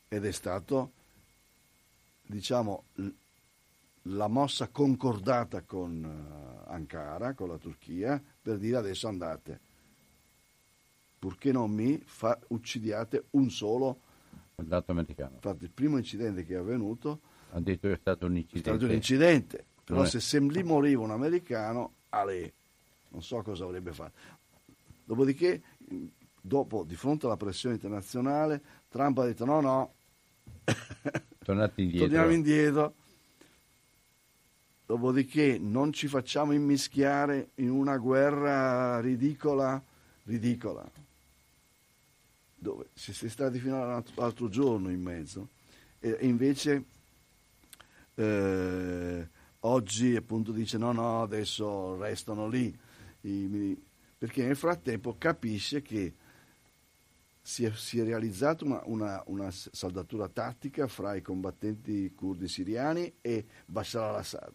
ed è stato, diciamo, la mossa concordata con uh, Ankara, con la Turchia, per dire adesso andate, purché non mi fa, uccidiate un solo soldato americano. Infatti il primo incidente che è avvenuto ha detto che è stato un incidente. È stato un incidente, però se, se lì moriva un americano, a lei, non so cosa avrebbe fatto. Dopodiché dopo, di fronte alla pressione internazionale, Trump ha detto no, no, indietro. torniamo indietro. Dopodiché non ci facciamo immischiare in una guerra ridicola, ridicola, dove si è stati fino all'altro giorno in mezzo. E, invece eh, oggi appunto dice no, no, adesso restano lì, perché nel frattempo capisce che si è, si è realizzata una, una, una, saldatura tattica fra i combattenti curdi siriani e Bashar al-Assad,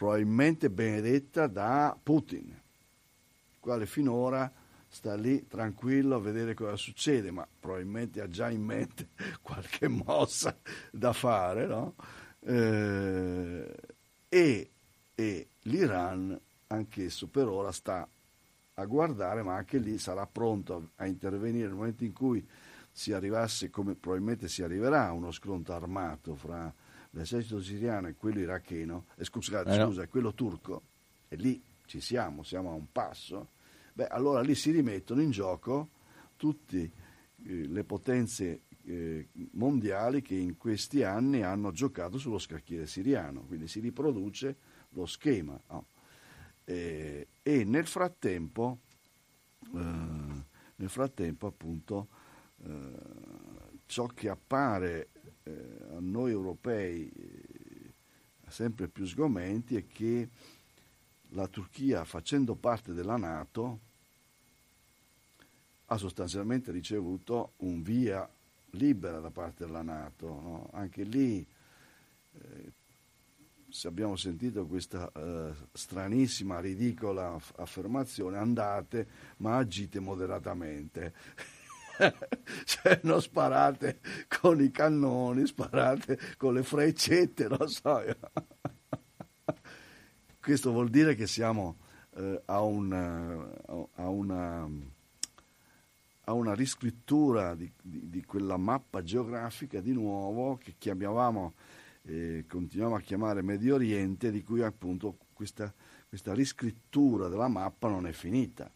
probabilmente benedetta da Putin, il quale finora sta lì tranquillo a vedere cosa succede, ma probabilmente ha già in mente qualche mossa da fare, no? eh, e, e l'Iran anch'esso per ora sta a guardare, ma anche lì sarà pronto a, a intervenire nel momento in cui si arrivasse, come probabilmente si arriverà, a uno scontro armato fra l'esercito siriano e quello iracheno, eh, scusa, eh scusa, no. quello turco, e lì ci siamo, siamo a un passo, beh, allora lì si rimettono in gioco tutte eh, le potenze eh, mondiali che in questi anni hanno giocato sullo scacchiere siriano, quindi si riproduce lo schema. No? Eh, e nel frattempo, eh, nel frattempo appunto, eh, ciò che appare a noi europei eh, sempre più sgomenti è che la Turchia, facendo parte della Nato, ha sostanzialmente ricevuto un via libera da parte della Nato. No? Anche lì eh, abbiamo sentito questa uh, stranissima, ridicola aff- affermazione, andate ma agite moderatamente. cioè non sparate con i cannoni, sparate con le freccette, non so. Questo vuol dire che siamo uh, a, un, uh, a, una, a, una, riscrittura di, di, di, quella mappa geografica di nuovo che chiamavamo eh, continuiamo a chiamare Medio Oriente, di cui appunto questa, questa riscrittura della mappa non è finita.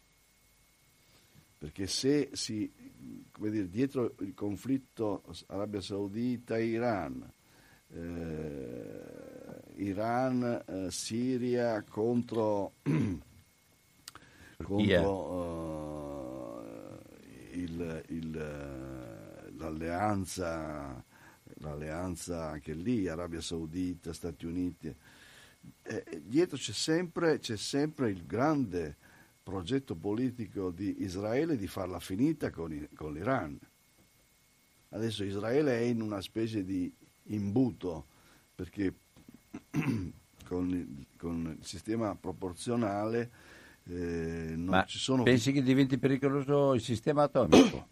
Perché se si, come dire, dietro il conflitto Arabia Saudita-Iran, eh, Iran, eh, Siria contro, contro eh, il, il, l'alleanza, l'alleanza anche lì, Arabia Saudita, Stati Uniti. Eh, dietro c'è sempre, c'è sempre, il grande progetto politico di Israele di farla finita con, con l'Iran. Adesso Israele è in una specie di imbuto perché con, con, il sistema proporzionale eh, non Ma ci sono... Pensi che diventi pericoloso il sistema atomico?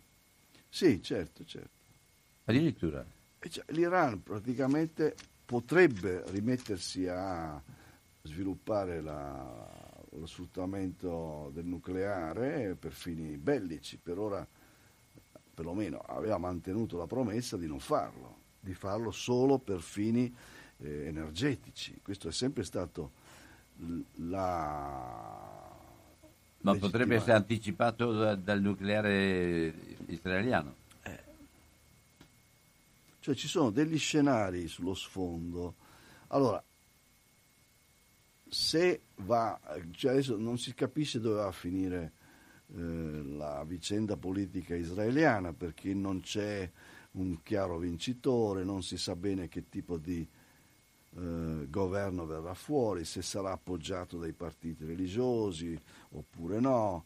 sì, certo, certo. Addirittura? Cioè, L'Iran praticamente potrebbe rimettersi a sviluppare la, lo sfruttamento del nucleare per fini bellici, per ora perlomeno aveva mantenuto la promessa di non farlo, di farlo solo per fini eh, energetici. Questo è sempre stato la... Ma potrebbe essere anticipato da, dal nucleare israeliano? Eh. Cioè ci sono degli scenari sullo sfondo. Allora, se va, cioè adesso non si capisce dove va a finire eh, la vicenda politica israeliana perché non c'è un chiaro vincitore, non si sa bene che tipo di eh, governo verrà fuori, se sarà appoggiato dai partiti religiosi oppure no.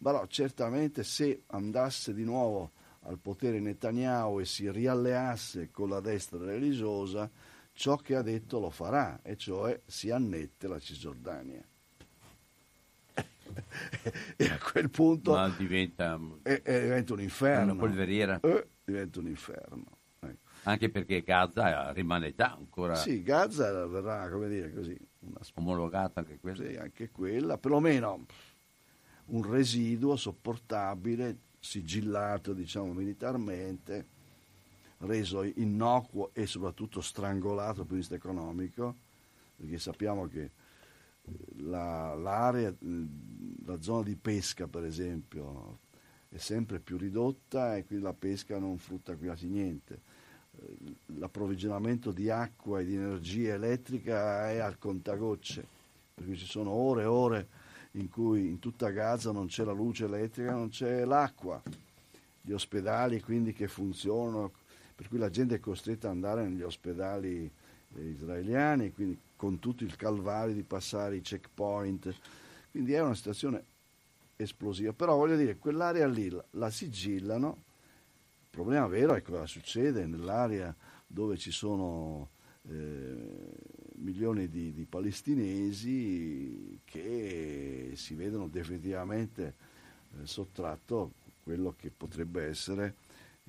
Però certamente se andasse di nuovo al potere Netanyahu e si rialleasse con la destra religiosa, ciò che ha detto lo farà, e cioè si annette la Cisgiordania. e a quel punto Ma diventa, è, è, diventa un inferno. Una polveriera. Eh, diventa un inferno. Anche perché Gaza rimane già ancora. Sì, Gaza verrà, come dire così, una... omologata anche quella. Sì, anche quella, perlomeno un residuo sopportabile, sigillato, diciamo, militarmente, reso innocuo e soprattutto strangolato dal punto di vista economico, perché sappiamo che eh, la, l'area, la zona di pesca, per esempio, è sempre più ridotta e quindi la pesca non frutta quasi niente. L'approvvigionamento di acqua e di energia elettrica è al contagocce, perché ci sono ore e ore in cui in tutta Gaza non c'è la luce elettrica, non c'è l'acqua, gli ospedali quindi che funzionano, per cui la gente è costretta ad andare negli ospedali eh, israeliani, quindi con tutto il calvario di passare i checkpoint, quindi è una situazione esplosiva, però voglio dire, quell'area lì la, la sigillano, il problema vero è cosa succede nell'area dove ci sono eh, milioni di, di, palestinesi che si vedono definitivamente eh, sottratto quello che potrebbe essere,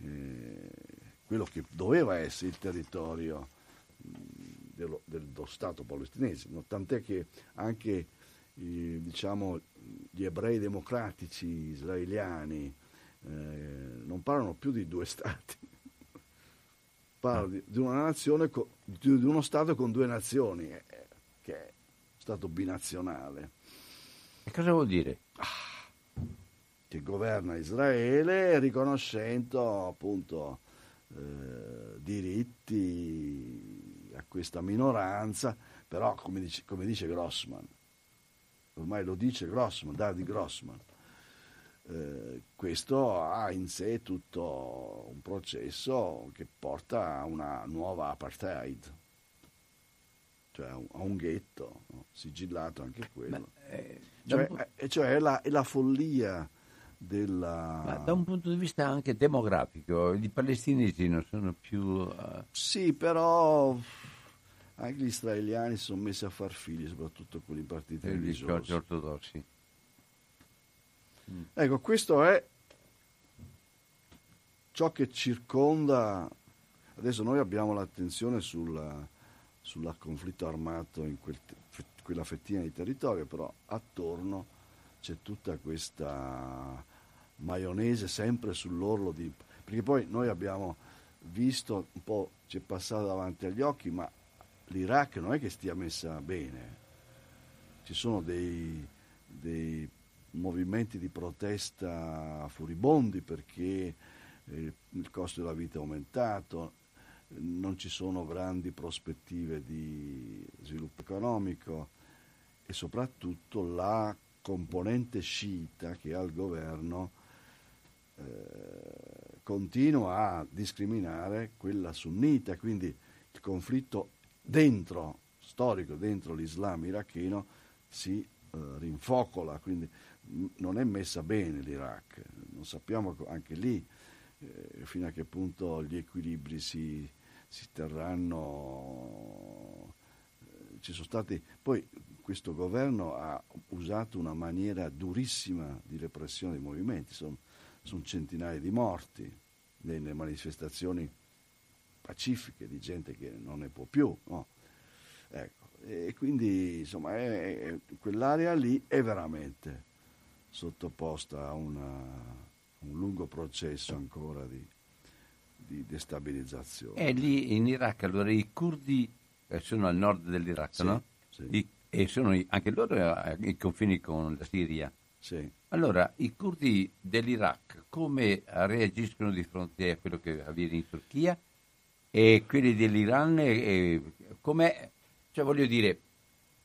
eh, quello che doveva essere il territorio dello, dello Stato palestinese, no? tant'è che anche diciamo, gli ebrei democratici israeliani eh, non parlano più di due stati, parlano di, una nazione, di, uno Stato con due nazioni, eh, che è Stato binazionale. E cosa vuol dire? Ah, che governa Israele riconoscendo appunto eh, diritti a questa minoranza, però come dice, come dice Grossman, ormai lo dice Grossman, David Grossman, eh, questo ha in sé tutto un processo che porta a una nuova apartheid, cioè a un, ghetto, no? sigillato anche quello. Beh, eh, cioè, un... eh, cioè è, la, è, la, follia della... Ma da un punto di vista anche demografico, i palestinesi non sono più... Uh... Sì, però anche gli israeliani si sono messi a far figli, soprattutto quelli partiti religiosi. ortodossi. Mm. Ecco, questo è ciò che circonda. Adesso noi abbiamo l'attenzione sul conflitto armato in quel, quella fettina di territorio, però attorno c'è tutta questa maionese sempre sull'orlo di... perché poi noi abbiamo visto un po', ci è passato davanti agli occhi, ma l'Iraq non è che stia messa bene. Ci sono dei, dei movimenti di protesta furibondi perché eh, il costo della vita è aumentato, non ci sono grandi prospettive di sviluppo economico e soprattutto la componente sciita che al governo eh, continua a discriminare quella sunnita, quindi il conflitto dentro, storico dentro l'Islam iracheno si eh, rinfocola, quindi non è messa bene l'Iraq, non sappiamo anche lì eh, fino a che punto gli equilibri si, si terranno. Eh, ci sono stati. Poi questo governo ha usato una maniera durissima di repressione dei movimenti, sono, sono centinaia di morti nelle manifestazioni pacifiche di gente che non ne può più. No? Ecco. E quindi insomma è, è, quell'area lì è veramente sottoposta a una, un lungo processo ancora di, di destabilizzazione. E lì in Iraq allora i curdi eh, sono al nord dell'Iraq, sì, no? Sì. I, e sono anche loro ai confini con la Siria. Sì. Allora, i curdi dell'Iraq come reagiscono di fronte a quello che avviene in Turchia e quelli dell'Iran eh, come cioè voglio dire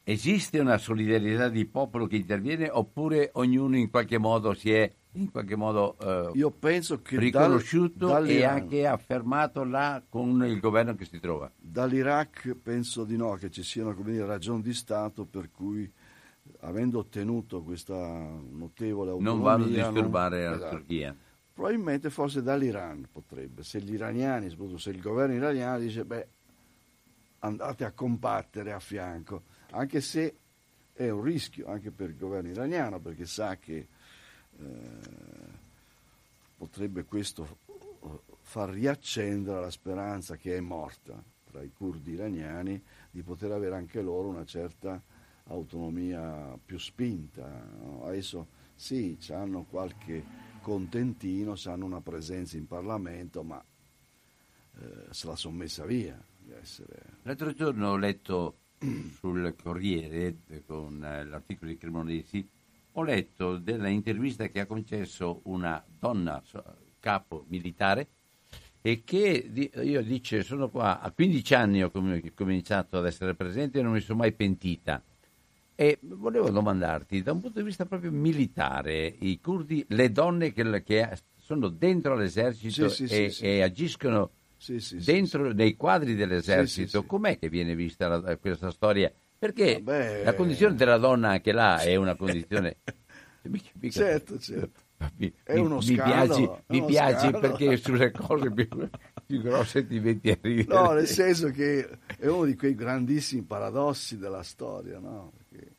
esiste una solidarietà di popolo che interviene oppure ognuno in qualche modo si è in qualche modo eh, Io penso che riconosciuto dal, e anche affermato là con il governo che si trova. Dall'Iraq penso di no, che ci siano dire, ragioni di Stato per cui avendo ottenuto questa notevole autonomia non vanno a disturbare non, la esatto. Turchia. Probabilmente forse dall'Iran potrebbe, se gli iraniani, soprattutto se il governo iraniano dice beh andate a combattere a fianco, anche se è un rischio anche per il governo iraniano perché sa che eh, potrebbe questo far riaccendere la speranza che è morta tra i curdi iraniani di poter avere anche loro una certa autonomia più spinta. Adesso sì, hanno qualche contentino, hanno una presenza in Parlamento, ma eh, se la sono messa via. Essere... L'altro giorno ho letto sul Corriere con eh, l'articolo di Cremonesi ho letto della intervista che ha concesso una donna capo militare e che io dice sono qua a 15 anni ho cominciato ad essere presente e non mi sono mai pentita e volevo domandarti da un punto di vista proprio militare i curdi le donne che, che sono dentro l'esercito sì, sì, e, sì, e, agiscono dentro nei quadri dell'esercito com'è che viene vista la, questa storia perché Vabbè, la condizione della donna anche là è una condizione... mica, mica, certo, certo. Mi, è uno mi, scandalo, piace, mi piace perché sulle cose più, più grosse ti metti a ridere. No, nel senso che è uno di quei grandissimi paradossi della storia, no? Perché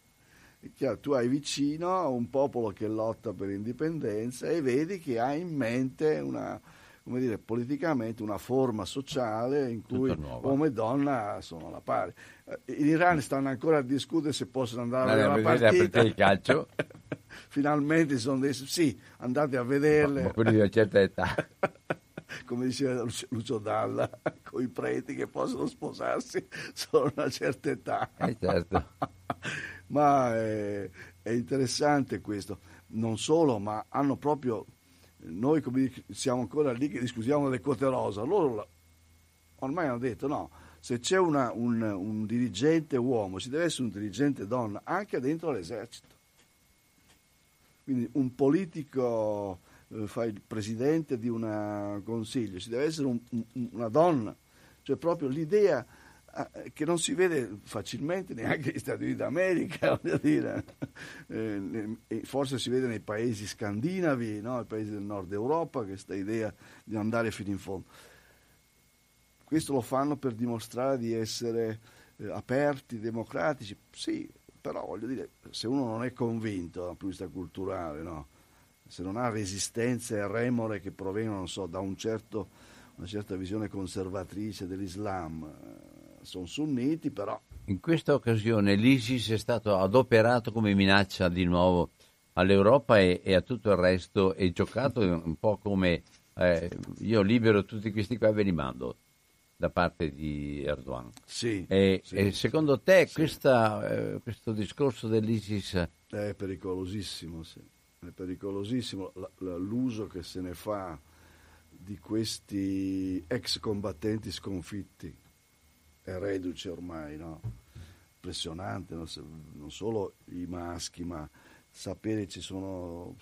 chiaro, tu hai vicino un popolo che lotta per l'indipendenza e vedi che ha in mente una, come dire, politicamente una forma sociale in cui uomo e donna sono alla pari. Eh, in Iran stanno ancora a discutere se possono andare a vedere il calcio. Finalmente sono dei... Sì, andate a vederle. Ma, ma quelli di una certa età. Come diceva Lucio Dalla, con i preti che possono sposarsi solo a una certa età. Eh, certo. Ma è, è interessante questo. Non solo, ma hanno proprio noi come siamo ancora lì che discutiamo delle quote rosa, loro ormai hanno detto no, se c'è una, un, un, dirigente uomo, ci deve essere un dirigente donna anche dentro l'esercito. Quindi un politico eh, fa il presidente di un consiglio, ci deve essere un, un, una donna, cioè proprio l'idea eh, che non si vede facilmente neanche negli Stati Uniti d'America, eh, forse si vede nei paesi scandinavi, nei paesi del nord Europa, questa idea di andare fino in fondo. Questo lo fanno per dimostrare di essere eh, aperti, democratici, sì, però voglio dire, se uno non è convinto dal punto di vista culturale, no? se non ha resistenze e remore che provengono, so, da un certo, una certa visione conservatrice dell'Islam, eh, sono sunniti, però... In questa occasione l'ISIS è stato adoperato come minaccia di nuovo all'Europa e, e a tutto il resto e giocato un po' come eh, io libero tutti questi qua e ve li mando. da parte di Erdogan. Sì, e, sì, e secondo te sì. questa, eh, questo discorso dell'ISIS è pericolosissimo, sì. è pericolosissimo l'uso che se ne fa di questi ex combattenti sconfitti, è reduce ormai, no? impressionante, no? non solo i maschi, ma sapere ci sono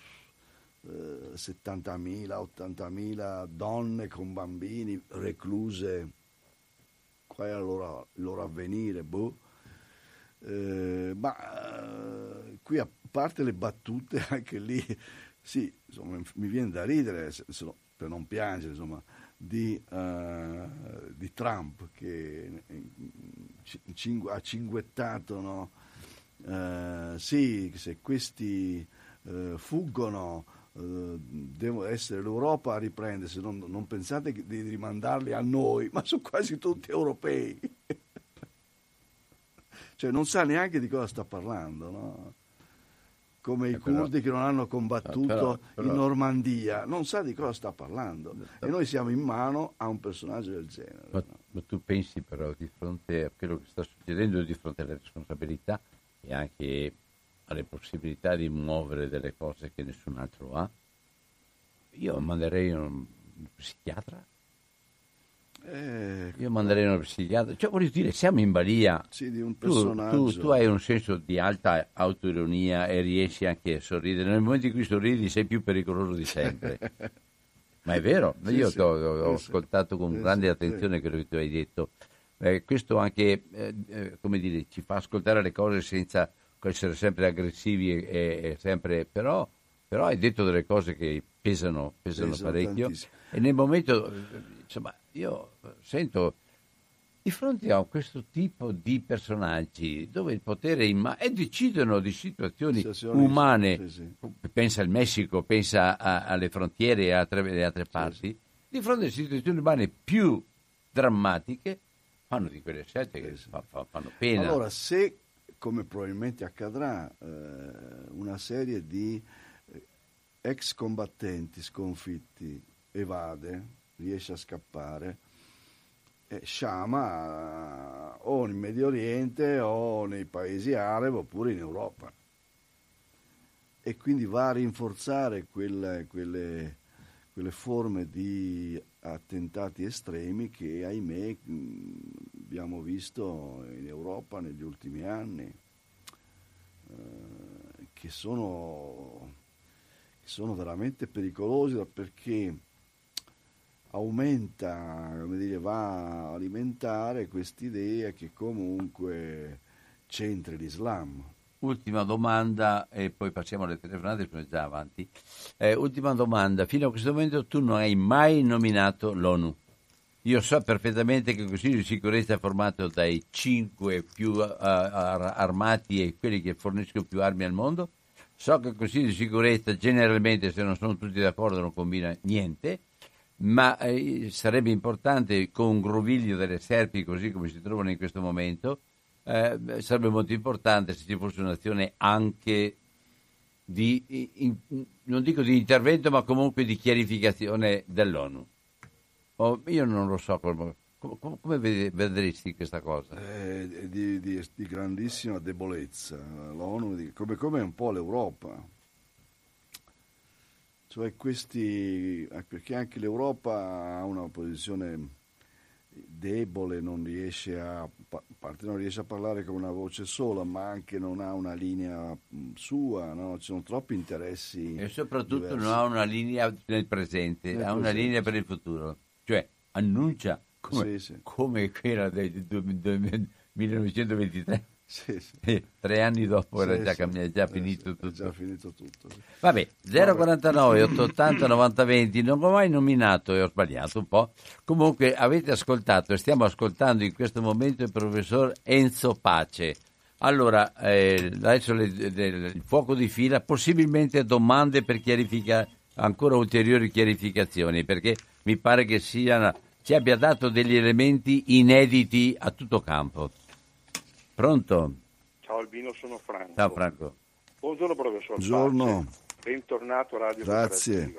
eh, 70.000, 80.000 donne con bambini recluse qual è il loro, il loro avvenire, boh. Eh, ma eh, qui a parte le battute, anche lì, sì, insomma, mi viene da ridere, se, se per non piangere, insomma, di, uh, di Trump che cingu- ha cinguettato, no? Uh, sì, se questi uh, fuggono deve essere l'Europa a riprendersi, non, non pensate di rimandarli a noi, ma sono quasi tutti europei. cioè non sa neanche di cosa sta parlando, no? Come eh i però, curdi che non hanno combattuto però, però, in Normandia, non sa di cosa sta parlando. E noi siamo in mano a un personaggio del genere. Ma, no? ma tu pensi però di fronte a quello che sta succedendo, di fronte alle responsabilità e anche alle possibilità di muovere delle cose che nessun altro ha, io manderei un psichiatra. Eh, io manderei uno psichiatra. Cioè, voglio dire, siamo in balia. Sì, di un personaggio. Tu, tu, tu, hai un senso di alta autoironia e riesci anche a sorridere. Nel momento in cui sorridi sei più pericoloso di sempre. Ma è vero, sì, io sì, ho, ho sì, ascoltato con grande attenzione quello che tu hai detto. Eh, questo anche, eh, eh, come dire, ci fa ascoltare le cose senza essere sempre aggressivi e, e sempre, però, però, hai detto delle cose che pesano, pesano, pesano parecchio tantissimo. e nel momento, insomma, io sento di fronte a questo tipo di personaggi dove il potere in mano e decidono di situazioni umane, sì, sì. pensa al Messico, pensa a, alle frontiere e a altre, altre parti, sì, di fronte a situazioni umane più drammatiche, fanno di quelle scelte che fa, fa, fanno pena. Allora, se come probabilmente accadrà, eh, una serie di eh, ex combattenti sconfitti evade, riesce a scappare, e sciama o in Medio Oriente o nei paesi arabi oppure in Europa. E quindi va a rinforzare quelle, quelle, quelle forme di attentati estremi che ahimè abbiamo visto in Europa negli ultimi anni, eh, che, sono, che sono veramente pericolosi perché aumenta, come dire, va a alimentare quest'idea che comunque c'entri l'Islam Ultima domanda e poi passiamo alle telefonate, sono già avanti. Eh, ultima domanda, fino a questo momento tu non hai mai nominato l'ONU. Io so perfettamente che il Consiglio di sicurezza è formato dai cinque più uh, armati e quelli che forniscono più armi al mondo. So che il Consiglio di sicurezza generalmente, se non sono tutti d'accordo, non combina niente, ma eh, sarebbe importante con un groviglio delle serpi, così come si trovano in questo momento, eh, sarebbe molto importante se ci fosse un'azione anche di, in, non dico di intervento, ma comunque di chiarificazione dell'ONU. Oh, io non lo so come, come, come vedresti questa cosa? Eh, di, di, di, grandissima debolezza. L'ONU, come, come un po' l'Europa. Cioè questi, perché anche l'Europa ha una posizione debole, non riesce a, a parte non riesce a parlare con una voce sola, ma anche non ha una linea sua, no? ci sono troppi interessi. E soprattutto diversi. non ha una linea nel presente, nel ha presente. una linea per il futuro, cioè annuncia come, sì, sì. come quella del 1923 sì, sì. Eh, tre anni dopo era già, cambiato, già finito tutto. già finito tutto. Vabbè, 049 880 90 20, non ho mai nominato e ho sbagliato un po'. Comunque avete ascoltato e stiamo ascoltando in questo momento il professor Enzo Pace. Allora, eh, adesso le, le, il fuoco di fila, possibilmente domande per chiarificare ancora ulteriori chiarificazioni, perché mi pare che sia, ci abbia dato degli elementi inediti a tutto campo. Pronto? Ciao Albino, sono Franco. Ciao Franco. Buongiorno professor. Buongiorno. Bentornato a Radio Grazie.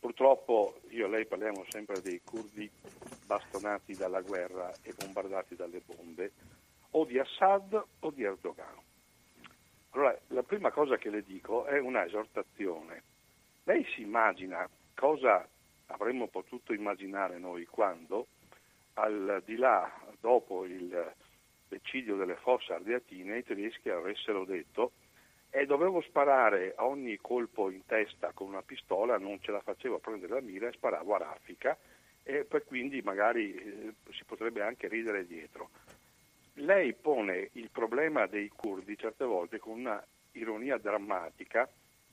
Purtroppo io e lei parliamo sempre dei curdi bastonati dalla guerra e bombardati dalle bombe, o di Assad o di Erdogan. Allora, la prima cosa che le dico è una esortazione. Lei si immagina cosa avremmo potuto immaginare noi quando, al di là, dopo il l'eccidio delle fosse ardeatine, i tedeschi avessero detto e dovevo sparare a ogni colpo in testa con una pistola, non ce la facevo a prendere la mira e sparavo a raffica e quindi magari eh, si potrebbe anche ridere dietro. Lei pone il problema dei curdi certe volte con una ironia drammatica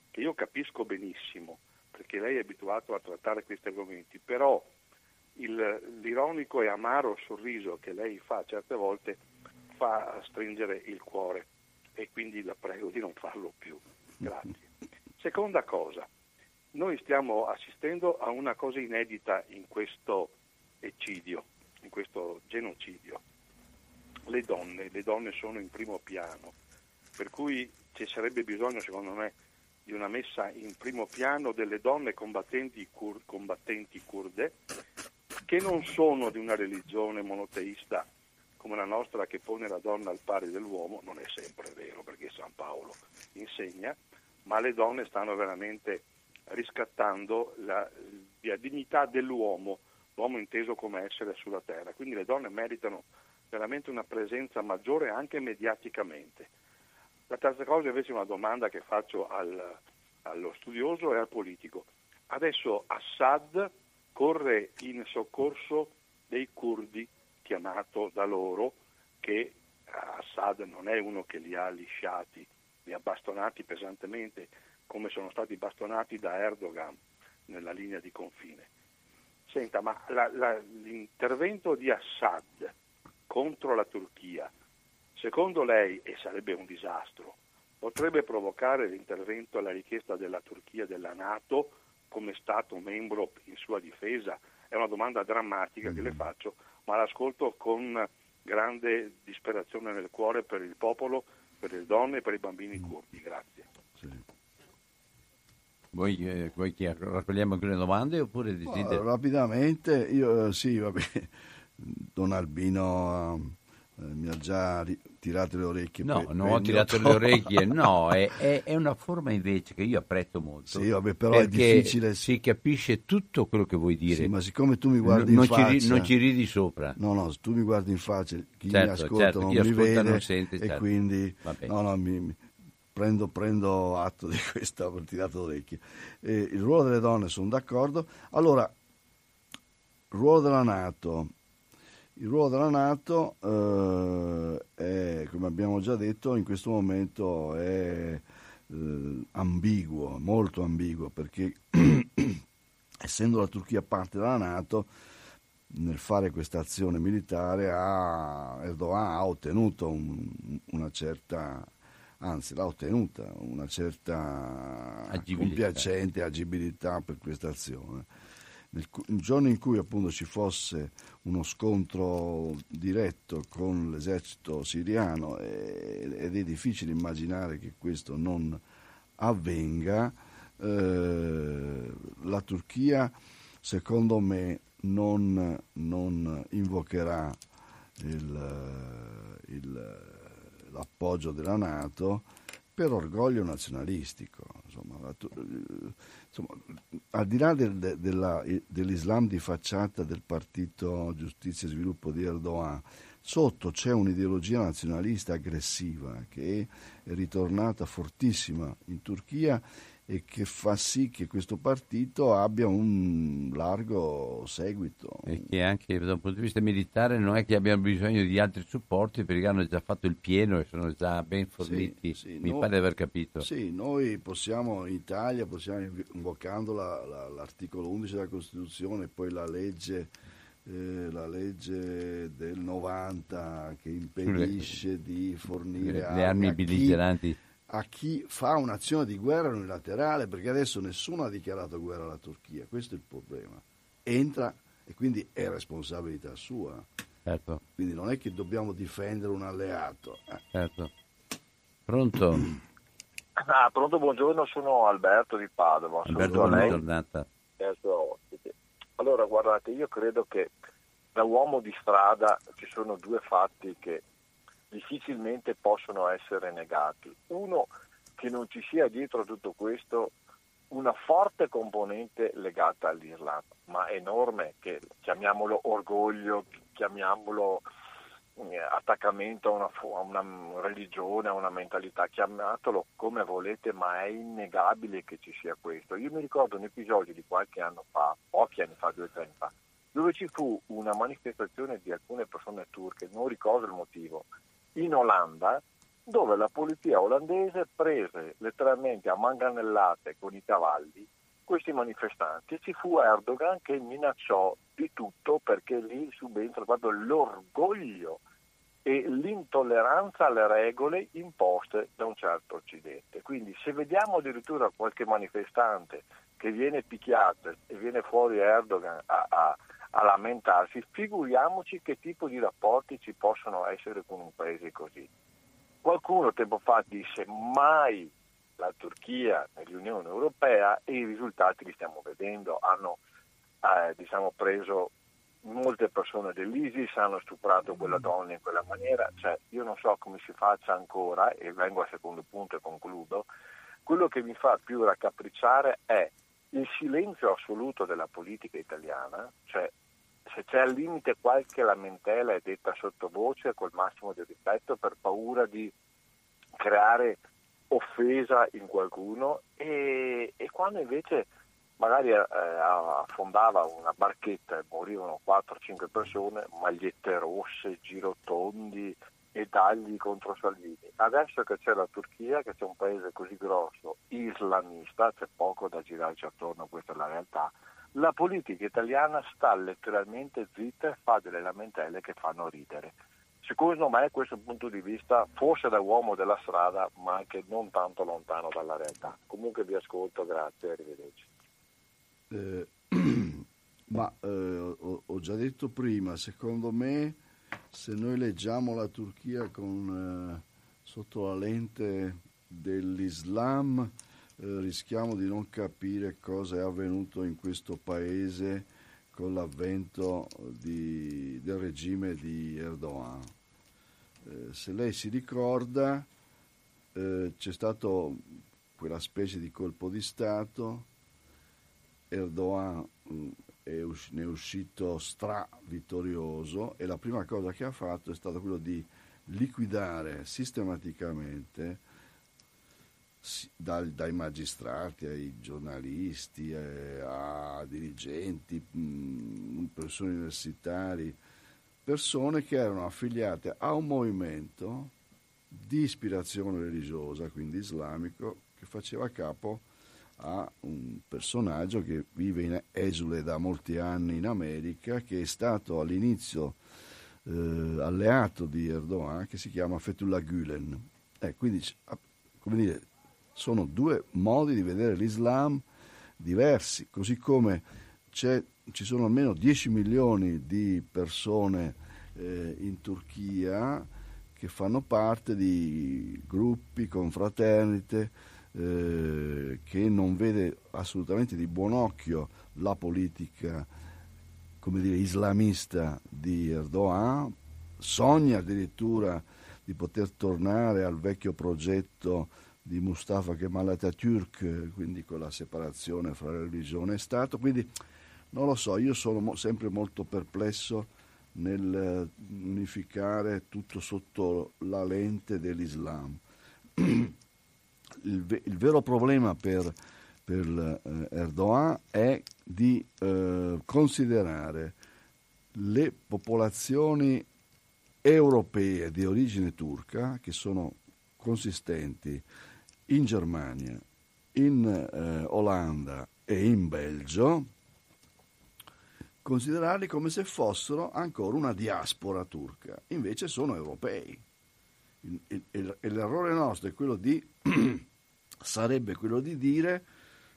che io capisco benissimo, perché lei è abituato a trattare questi argomenti, però il, l'ironico e amaro sorriso che lei fa certe volte fa stringere il cuore e quindi la prego di non farlo più. Grazie. Seconda cosa, noi stiamo assistendo a una cosa inedita in questo eccidio, in questo genocidio. Le donne, le donne sono in primo piano, per cui ci sarebbe bisogno, secondo me, di una messa in primo piano delle donne combattenti, cur- combattenti kurde che non sono di una religione monoteista come la nostra che pone la donna al pari dell'uomo, non è sempre vero perché San Paolo insegna, ma le donne stanno veramente riscattando la, la dignità dell'uomo, l'uomo inteso come essere sulla terra. Quindi le donne meritano veramente una presenza maggiore anche mediaticamente. La terza cosa invece è una domanda che faccio al, allo studioso e al politico. Adesso Assad corre in soccorso dei curdi chiamato da loro che Assad non è uno che li ha lisciati, li ha bastonati pesantemente come sono stati bastonati da Erdogan nella linea di confine. Senta, ma la, la, l'intervento di Assad contro la Turchia, secondo lei, e sarebbe un disastro, potrebbe provocare l'intervento alla richiesta della Turchia della Nato come Stato membro in sua difesa? È una domanda drammatica che le mm. faccio, ma l'ascolto con grande disperazione nel cuore per il popolo, per le donne e per i bambini curdi. Grazie. Sì. Vuoi, eh, che raccogliamo alcune domande oppure desideri? Oh, rapidamente, io eh, sì, vabbè, Don Albino eh, mi ha già ri- tirato le orecchie. No, per, non ho tirato le orecchie, no, è, è, è, una forma invece che io apprezzo molto. Sì, vabbè, però è difficile. Si capisce tutto quello che vuoi dire. Sì, ma siccome tu mi guardi non, in non faccia... Ci, non ci ridi sopra. No, no, tu mi guardi in faccia, chi certo, mi ascolta certo, non mi ascolta vede non sente, e certo. quindi... No, no, mi, mi prendo, prendo, atto di questa, ho tirato l'orecchio. Eh, il ruolo delle donne sono d'accordo. Allora, il ruolo della Nato il ruolo della Nato, eh, è, come abbiamo già detto, in questo momento è eh, ambiguo, molto ambiguo, perché essendo la Turchia parte della Nato, nel fare questa azione militare ha, Erdogan ha ottenuto un, una certa, anzi l'ha ottenuta una certa agibilità. compiacente agibilità per questa azione nel, giorno in cui appunto ci fosse uno scontro diretto con l'esercito siriano ed è difficile immaginare che questo non avvenga, eh, la Turchia secondo me non, non invocherà il, il, l'appoggio della Nato per orgoglio nazionalistico. Insomma, la, insomma, al di là del, de, della, dell'Islam di facciata del partito Giustizia e Sviluppo di Erdogan, sotto c'è un'ideologia nazionalista aggressiva che è ritornata fortissima in Turchia e che fa sì che questo partito abbia un largo seguito. E che anche da un punto di vista militare non è che abbiamo bisogno di altri supporti perché hanno già fatto il pieno e sono già ben forniti, sì, sì, mi noi, pare di aver capito. Sì, noi possiamo in Italia, possiamo invocando la, la, l'articolo 11 della Costituzione e poi la legge, eh, la legge del 90 che impedisce di fornire le, le armi belligeranti a chi fa un'azione di guerra unilaterale, perché adesso nessuno ha dichiarato guerra alla Turchia, questo è il problema. Entra e quindi è responsabilità sua. Certo. Quindi non è che dobbiamo difendere un alleato. Eh. Certo. Pronto? Ah, pronto, buongiorno, sono Alberto di Padova. Alberto, buona giornata. Allora, guardate, io credo che da uomo di strada ci sono due fatti che difficilmente possono essere negati. Uno, che non ci sia dietro tutto questo una forte componente legata all'Irlanda, ma enorme, che chiamiamolo orgoglio, chiamiamolo eh, attaccamento a una, a una, religione, a una mentalità, chiamatelo come volete, ma è innegabile che ci sia questo. Io mi ricordo un episodio di qualche anno fa, pochi anni fa, due o tre anni fa, dove ci fu una manifestazione di alcune persone turche, non ricordo il motivo, in Olanda dove la polizia olandese prese letteralmente a manganellate con i cavalli questi manifestanti e ci fu Erdogan che minacciò di tutto perché lì subentra proprio l'orgoglio e l'intolleranza alle regole imposte da un certo Occidente. Quindi se vediamo addirittura qualche manifestante che viene picchiato e viene fuori Erdogan a, a, a lamentarsi, figuriamoci che tipo di rapporti ci possono essere con un paese così. Qualcuno tempo fa disse mai la Turchia nell'Unione Europea e i risultati li stiamo vedendo, hanno eh, diciamo, preso molte persone dell'ISIS, hanno stuprato quella donna in quella maniera, cioè, io non so come si faccia ancora e vengo al secondo punto e concludo, quello che mi fa più raccapricciare è il silenzio assoluto della politica italiana, cioè se c'è al limite qualche lamentela è detta sottovoce col massimo di rispetto per paura di creare offesa in qualcuno e, e quando invece magari eh, affondava una barchetta e morivano 4-5 persone, magliette rosse, girotondi e tagli contro Salvini. Adesso che c'è la Turchia, che c'è un paese così grosso, islamista, c'è poco da girarci attorno, questa è la realtà, la politica italiana sta letteralmente zitta e fa delle lamentele che fanno ridere. Secondo me questo punto di vista, forse da uomo della strada, ma anche non tanto lontano dalla realtà. Comunque vi ascolto, grazie, arrivederci. Eh, ma eh, ho, ho, già detto prima, secondo me se noi leggiamo la Turchia con, eh, sotto la lente dell'Islam, eh, rischiamo di non capire cosa è avvenuto in questo paese con l'avvento di, del regime di Erdogan. Eh, se lei si ricorda, eh, c'è stato quella specie di colpo di Stato, Erdogan mh, mm, usci- ne è uscito stra vittorioso e la prima cosa che ha fatto è stato quello di liquidare sistematicamente dal, dai magistrati ai giornalisti, eh, a dirigenti, mh, mm, persone universitari, persone che erano affiliate a un movimento di ispirazione religiosa, quindi islamico, che faceva capo a un personaggio che vive in esule da molti anni in America, che è stato all'inizio eh, alleato di Erdogan, che si chiama Fethullah Gülen. Eh, quindi, come dire, sono due modi di vedere l'Islam diversi, così come ci sono almeno 10 milioni di persone eh, in Turchia che fanno parte di gruppi, confraternite, eh, che non vede assolutamente di buon occhio la politica come dire, islamista di Erdogan, sogna addirittura di poter tornare al vecchio progetto di Mustafa Kemal Atatürk, quindi con la separazione fra religione e Stato. Quindi non lo so, io sono mo- sempre molto perplesso nel unificare tutto sotto la lente dell'Islam. Il, ve- il vero problema per, per eh, Erdogan è di eh, considerare le popolazioni europee di origine turca, che sono consistenti in Germania, in eh, Olanda e in Belgio, considerarli come se fossero ancora una diaspora turca, invece sono europei. Il, il, il, l'errore nostro è quello di, sarebbe quello di dire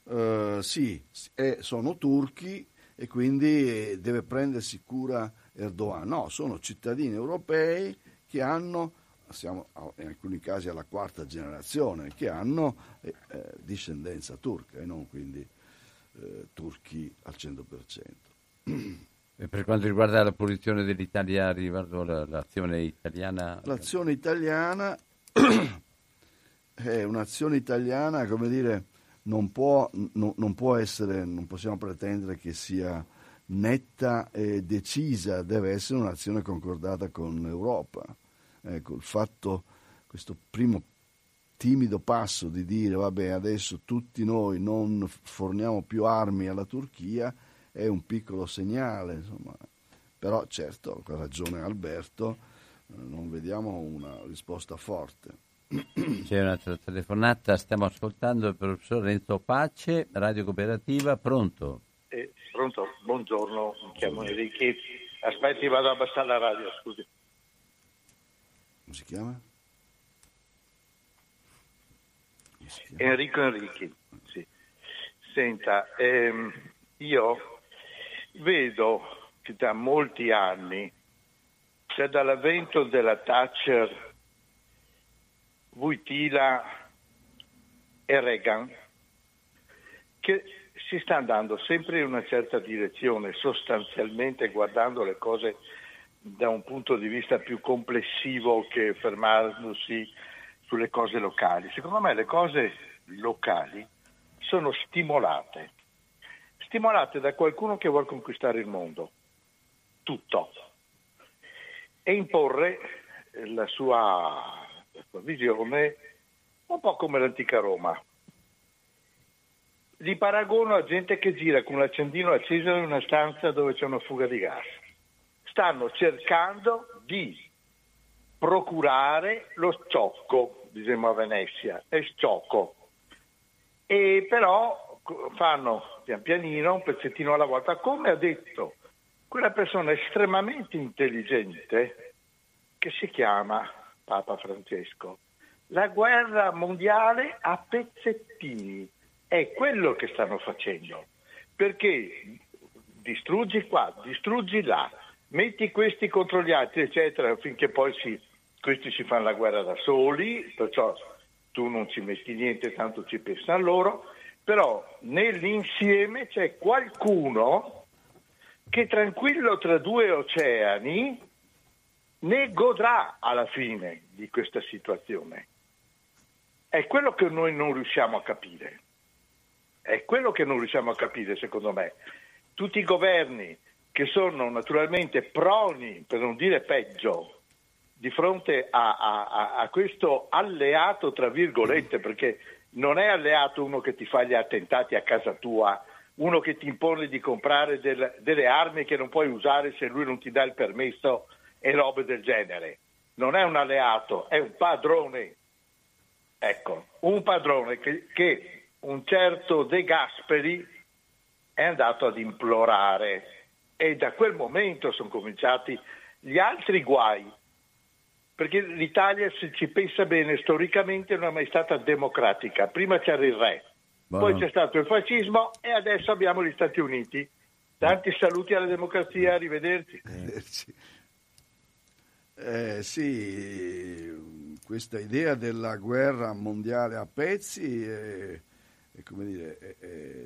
uh, sì, eh, sono turchi e quindi deve prendersi cura Erdogan. No, sono cittadini europei che hanno siamo in alcuni casi alla quarta generazione, che hanno eh, eh, discendenza turca e non quindi eh, turchi al 100%. E per quanto riguarda la posizione dell'Italia riguardo l'azione italiana? L'azione italiana è un'azione italiana, come dire, non può, no, non può essere, non possiamo pretendere che sia netta e decisa, deve essere un'azione concordata con l'Europa. Ecco, il fatto, questo primo timido passo di dire vabbè adesso tutti noi non forniamo più armi alla Turchia è un piccolo segnale, insomma. però certo, ha ragione Alberto, eh, non vediamo una risposta forte. C'è un'altra telefonata, stiamo ascoltando il professor Renzo Pace, Radio Cooperativa, pronto? Eh, pronto, buongiorno, mi chiamo Enrico. Aspetti, vado a abbassare la radio, scusi. Come si chiama? Enrico Enrichi, sì. Senta, ehm, io vedo che da molti anni, cioè dall'avvento della Thatcher Vuitila e Reagan, che si sta andando sempre in una certa direzione, sostanzialmente guardando le cose da un punto di vista più complessivo che fermandosi sulle cose locali. Secondo me le cose locali sono stimolate, stimolate da qualcuno che vuole conquistare il mondo, tutto, e imporre la sua questa visione un po' come l'antica Roma. Li paragono a gente che gira con l'accendino acceso in una stanza dove c'è una fuga di gas. Stanno cercando di procurare lo sciocco, diciamo a Venezia, è sciocco. E però fanno pian pianino, un pezzettino alla volta, come ha detto quella persona estremamente intelligente che si chiama Papa Francesco. La guerra mondiale a pezzettini è quello che stanno facendo, perché distruggi qua, distruggi là, metti questi contro gli altri, eccetera, finché poi si, questi si fanno la guerra da soli, perciò tu non ci metti niente, tanto ci pensano loro, però nell'insieme c'è qualcuno che tranquillo tra due oceani ne godrà alla fine di questa situazione. È quello che noi non riusciamo a capire. È quello che non riusciamo a capire, secondo me. Tutti i governi che sono naturalmente proni, per non dire peggio, di fronte a, a, a questo alleato, tra virgolette, perché non è alleato uno che ti fa gli attentati a casa tua, uno che ti impone di comprare del, delle armi che non puoi usare se lui non ti dà il permesso e robe del genere. Non è un alleato, è un padrone. Ecco, un padrone che, che un certo De Gasperi è andato ad implorare e da quel momento sono cominciati gli altri guai, perché l'Italia, se ci pensa bene, storicamente non è mai stata democratica. Prima c'era il re, Buono. poi c'è stato il fascismo e adesso abbiamo gli Stati Uniti. Tanti saluti alla democrazia, arrivederci. Arrivederci. Eh, sì, questa idea della guerra mondiale a pezzi è, è, dire, è,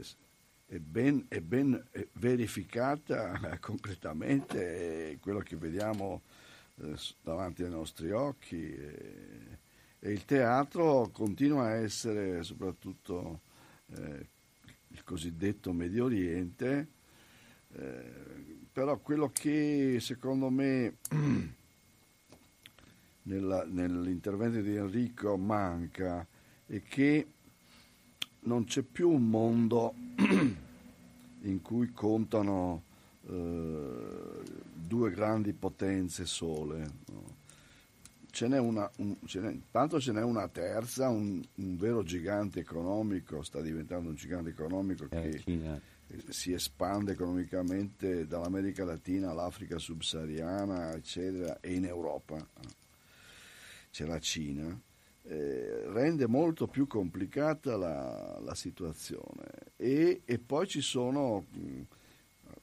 è ben, ben, verificata concretamente, è quello che vediamo eh, davanti ai nostri occhi. E, il teatro continua a essere soprattutto eh, il cosiddetto Medio Oriente, eh, però quello che secondo me nella, nell'intervento di Enrico manca è che non c'è più un mondo in cui contano eh, due grandi potenze sole. No? Ce n'è una, un, ce n'è, tanto ce n'è una terza, un, un, vero gigante economico, sta diventando un gigante economico che Cina. si espande economicamente dall'America Latina all'Africa subsahariana, eccetera, e in Europa c'è la Cina, eh, rende molto più complicata la, la situazione. E, e, poi ci sono mh,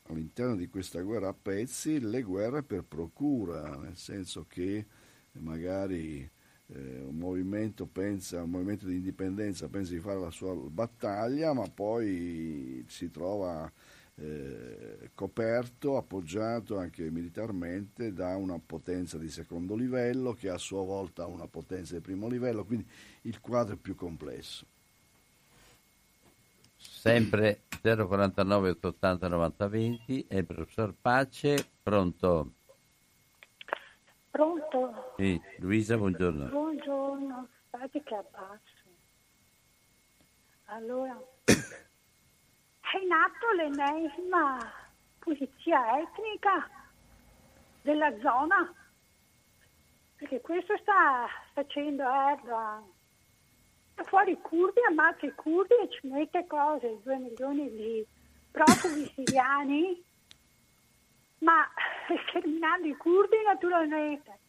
all'interno di questa guerra a pezzi le guerre per procura, nel senso che magari eh, un movimento pensa, un movimento di indipendenza pensa di fare la sua battaglia, ma poi si trova eh, coperto, appoggiato anche militarmente da una potenza di secondo livello che a sua volta ha una potenza di primo livello, quindi il quadro è più complesso. Sempre 049 880 90 20 e il professor Pace, pronto? Pronto? Sì, Luisa, buongiorno. Buongiorno, aspetta che abbasso. Allora, è in atto l'ennesima pulizia etnica della zona, perché questo sta facendo Erdogan. Da fuori i curdi, ammazza i curdi e ci mette cose, due milioni di profughi siriani, ma sterminando i curdi naturalmente.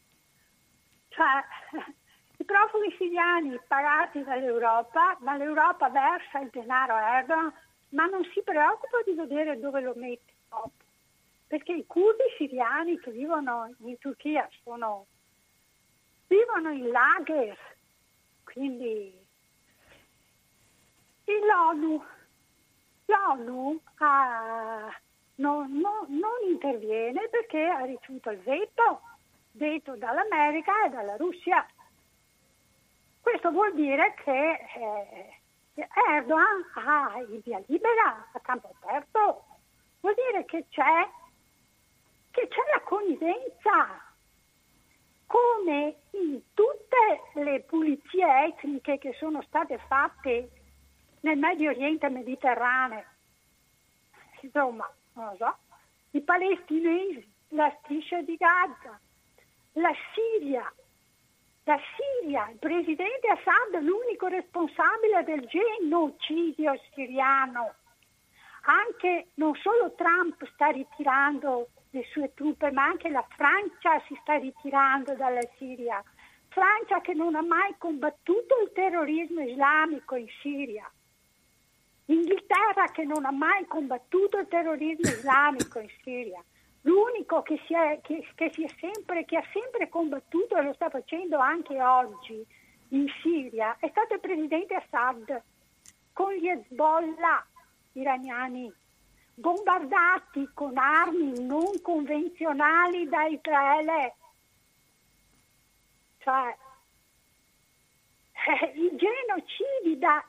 Cioè, i profughi siriani pagati dall'Europa, ma l'Europa versa il denaro a Erdogan, ma non si preoccupa di vedere dove lo mette dopo. Perché i curdi siriani che vivono in Turchia sono, vivono in lager, quindi l'ONU, l'ONU ha, non, non, non interviene perché ha ricevuto il veto detto dall'America e dalla Russia. Questo vuol dire che eh, Erdogan ha il via libera a campo aperto, vuol dire che c'è, che c'è la connivenza, come in tutte le pulizie etniche che sono state fatte nel Medio Oriente Mediterraneo. Insomma, non lo so, i palestinesi, la striscia di Gaza, la Siria, la Siria, il presidente Assad è l'unico responsabile del genocidio siriano. Anche non solo Trump sta ritirando le sue truppe, ma anche la Francia si sta ritirando dalla Siria. Francia che non ha mai combattuto il terrorismo islamico in Siria. Inghilterra che non ha mai combattuto il terrorismo islamico in Siria. L'unico che, si è, che, che, si sempre, che ha sempre combattuto e lo sta facendo anche oggi in Siria è stato il presidente Assad con gli Hezbollah iraniani bombardati con armi non convenzionali da Israele. Cioè, eh, i genocidi, da,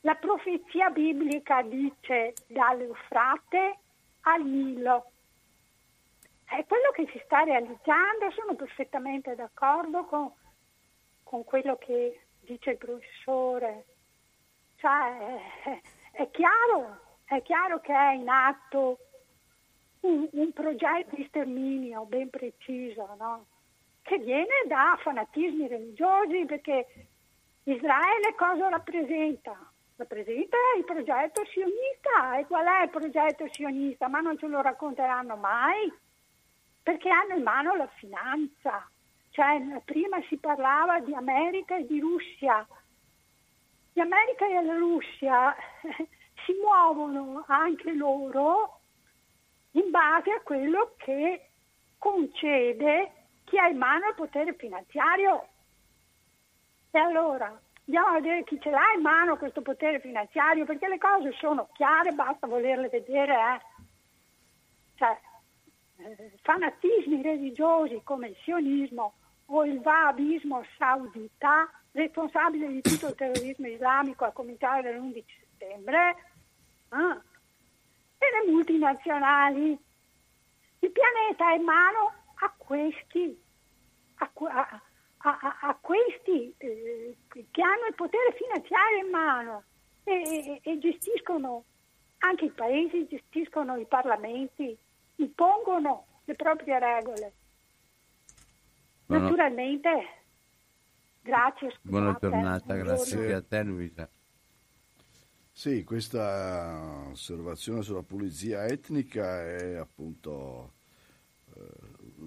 la profezia biblica dice dall'Eufrate al Nilo è quello che si sta realizzando, sono perfettamente d'accordo con, con quello che dice il professore. Cioè, è, è, chiaro, è chiaro che è in atto un, un progetto di sterminio ben preciso, no? che viene da fanatismi religiosi, perché Israele cosa rappresenta? Rappresenta il progetto sionista. E qual è il progetto sionista? Ma non ce lo racconteranno mai perché hanno in mano la finanza. Cioè, prima si parlava di America e di Russia. Di America e la Russia si muovono anche loro in base a quello che concede chi ha in mano il potere finanziario. E allora andiamo a vedere chi ce l'ha in mano questo potere finanziario, perché le cose sono chiare, basta volerle vedere. Eh. Cioè, fanatismi religiosi come il sionismo o il wahabismo saudita, responsabile di tutto il terrorismo islamico a cominciare dall'11 settembre, eh, e le multinazionali. Il pianeta è in mano a questi, a, a, a, a questi eh, che hanno il potere finanziario in mano e, e, e gestiscono anche i paesi, gestiscono i parlamenti, impongono le proprie regole. Naturalmente, grazie. Scusate, Buona giornata, grazie anche a te Luisa. Sì, questa osservazione sulla pulizia etnica è appunto, eh,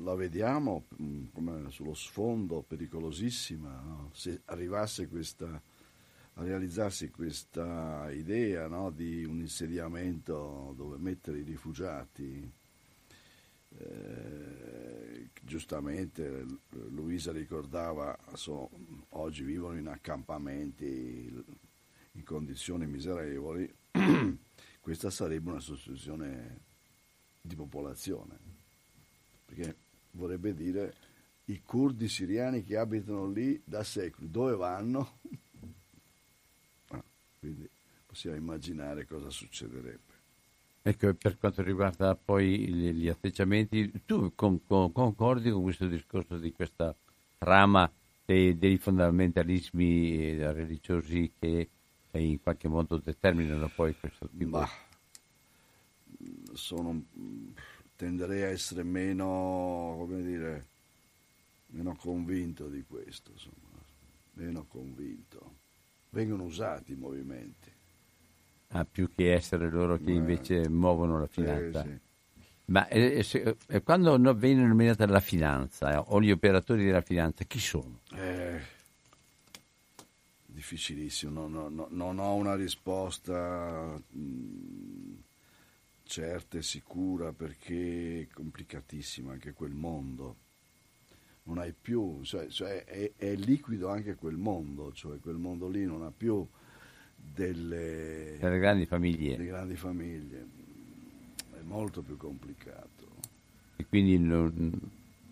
la vediamo mm, come sullo sfondo pericolosissima, no? se arrivasse questa, a realizzarsi questa idea no? di un insediamento dove mettere i rifugiati, eh, giustamente Luisa ricordava, sono, oggi vivono in accampamenti in condizioni miserevoli, questa sarebbe una sostituzione di popolazione, perché vorrebbe dire i curdi siriani che abitano lì da secoli, dove vanno? Ah, quindi possiamo immaginare cosa succederebbe. Ecco, per quanto riguarda poi gli, atteggiamenti, tu con, con, concordi con questo discorso di questa trama dei, dei fondamentalismi religiosi che in qualche modo determinano poi questo tipo? Ma, sono, tenderei a essere meno, come dire, meno convinto di questo, insomma, meno convinto. Vengono usati i movimenti ah, più che essere loro che invece muovono la finanza. Sì, sì. Ma eh, se, eh, quando no, viene nominata la finanza eh, o gli operatori della finanza, chi sono? Eh, difficilissimo, no, no, non ho una risposta mh, mm, certa e sicura perché è complicatissimo anche quel mondo. Non hai più, cioè, cioè è, è liquido anche quel mondo, cioè quel mondo lì non ha più delle, delle grandi famiglie. Delle grandi famiglie. È molto più complicato. E quindi, non,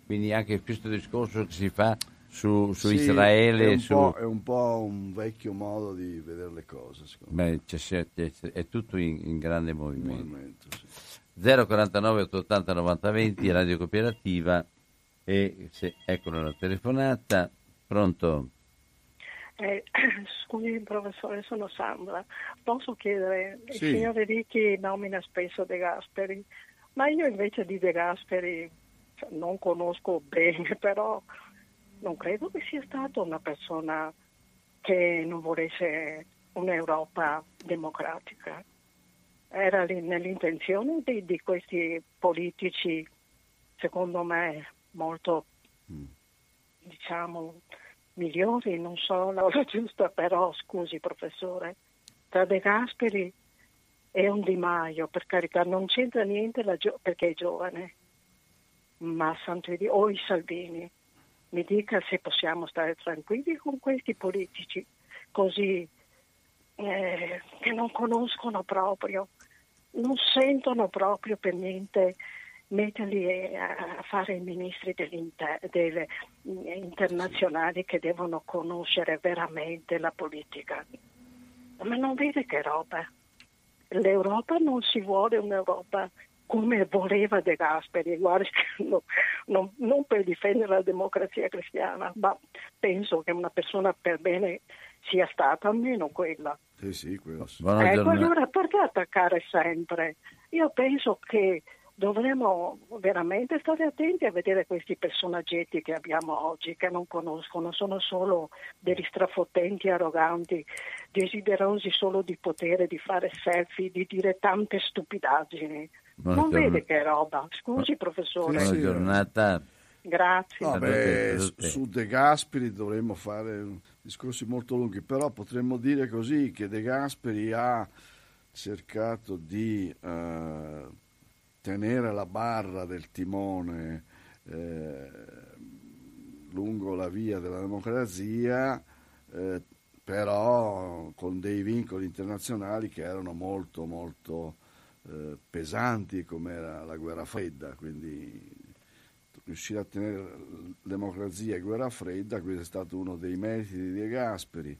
quindi anche questo discorso che si fa su, su sì, Israele. È un, su... è un, po', un vecchio modo di vedere le cose. Beh, c'è, c'è, è tutto in, in grande movimento. movimento sì. 049 880 90 20 Radio Cooperativa e se, eccola la telefonata. Pronto? Eh, scusi professore, sono Sandra. Posso chiedere, sì. il signore Ricchi nomina spesso De Gasperi, ma io invece di De Gasperi cioè, non conosco bene, però non credo che sia stata una persona che non volesse un'Europa democratica. Era nell'intenzione di, di questi politici, secondo me, molto, mm. diciamo, migliori, non so la cosa giusta, però scusi professore, tra De Gasperi e un Di Maio, per carità, non c'entra niente gio- perché è giovane, ma Santori o i Salvini, mi dica se possiamo stare tranquilli con questi politici così eh, che non conoscono proprio, non sentono proprio per niente metterli a fare i ministri delle internazionali che devono conoscere veramente la politica. Ma non vede che roba. L'Europa non si vuole un'Europa come voleva De Gasperi, guardi, no, no, non per difendere la democrazia cristiana, ma penso che una persona per bene sia stata almeno quella. Sì, sì, quello sì. Ecco, allora perché attaccare sempre? Io penso che dovremmo veramente stare attenti a vedere questi personaggetti che abbiamo oggi, che non conoscono, sono solo degli strafottenti arroganti, desiderosi solo di potere, di fare selfie, di dire tante stupidaggini. Buona non giorn- vede che roba. Scusi, professore. Buona giornata. Grazie. No, beh, su De Gasperi dovremmo fare discorsi molto lunghi, però potremmo dire così che De Gasperi ha cercato di eh, tenere la barra del timone eh, lungo la via della democrazia, eh, però con dei vincoli internazionali che erano molto molto eh, pesanti come era la guerra fredda, quindi riuscire a tenere democrazia e guerra fredda, questo è stato uno dei meriti di De Gasperi,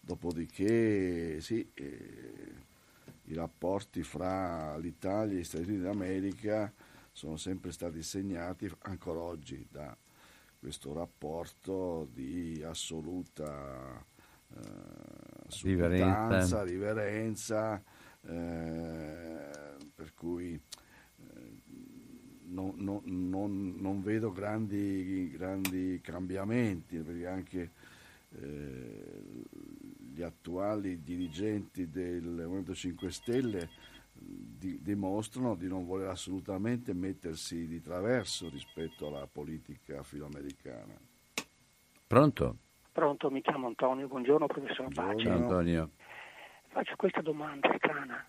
dopodiché sì, eh, i rapporti fra l'Italia e gli Stati Uniti d'America sono sempre stati segnati ancora oggi da questo rapporto di assoluta eh, riverenza, riverenza eh, per cui eh, non, non, non, non, vedo grandi, grandi, cambiamenti perché anche eh, gli attuali dirigenti del Movimento 5 Stelle di, dimostrano di non voler assolutamente mettersi di traverso rispetto alla politica filoamericana. Pronto? Pronto, mi chiamo Antonio, buongiorno professor Baci. Ciao Antonio. Faccio questa domanda strana.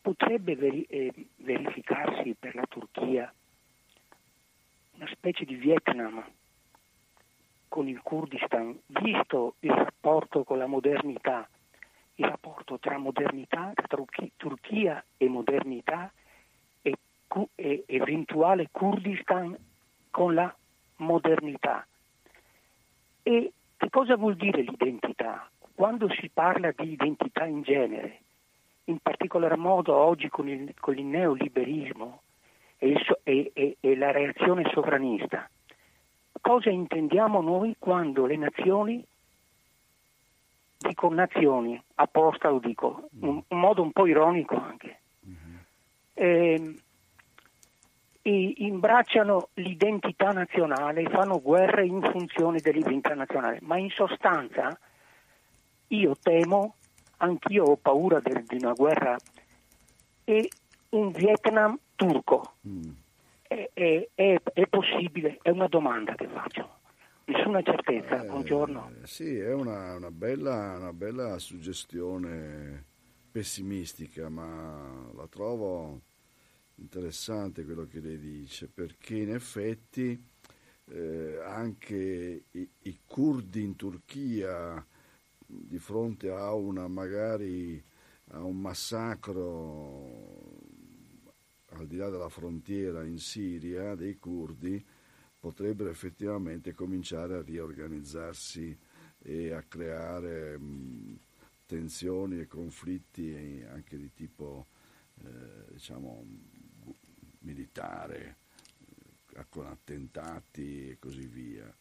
Potrebbe veri- eh, verificarsi per la Turchia una specie di Vietnam con il Kurdistan, visto il rapporto con la modernità, il rapporto tra modernità, tra Turchia e modernità e, e eventuale Kurdistan con la modernità. E che cosa vuol dire l'identità? Quando si parla di identità in genere, in particolar modo oggi con il, con il neoliberismo e, il, e, e, e la reazione sovranista, cosa intendiamo noi quando le nazioni dico nazioni, apposta lo dico, in un modo un po' ironico anche, eh, imbracciano l'identità nazionale, fanno guerre in funzione dell'identità nazionale, ma in sostanza io temo, anch'io ho paura de, di una guerra, e un Vietnam turco. Mm. È, è, è, è possibile? È una domanda che faccio nessuna certezza. Eh, Buongiorno. Sì, è una, una, bella, una, bella, suggestione pessimistica, ma la trovo interessante quello che lei dice, perché in effetti eh, anche i, i, curdi in Turchia di fronte a una magari a un massacro al di là della frontiera in Siria dei curdi potrebbero effettivamente cominciare a riorganizzarsi e a creare mh, tensioni e conflitti anche di tipo eh, diciamo militare eh, con attentati e così via.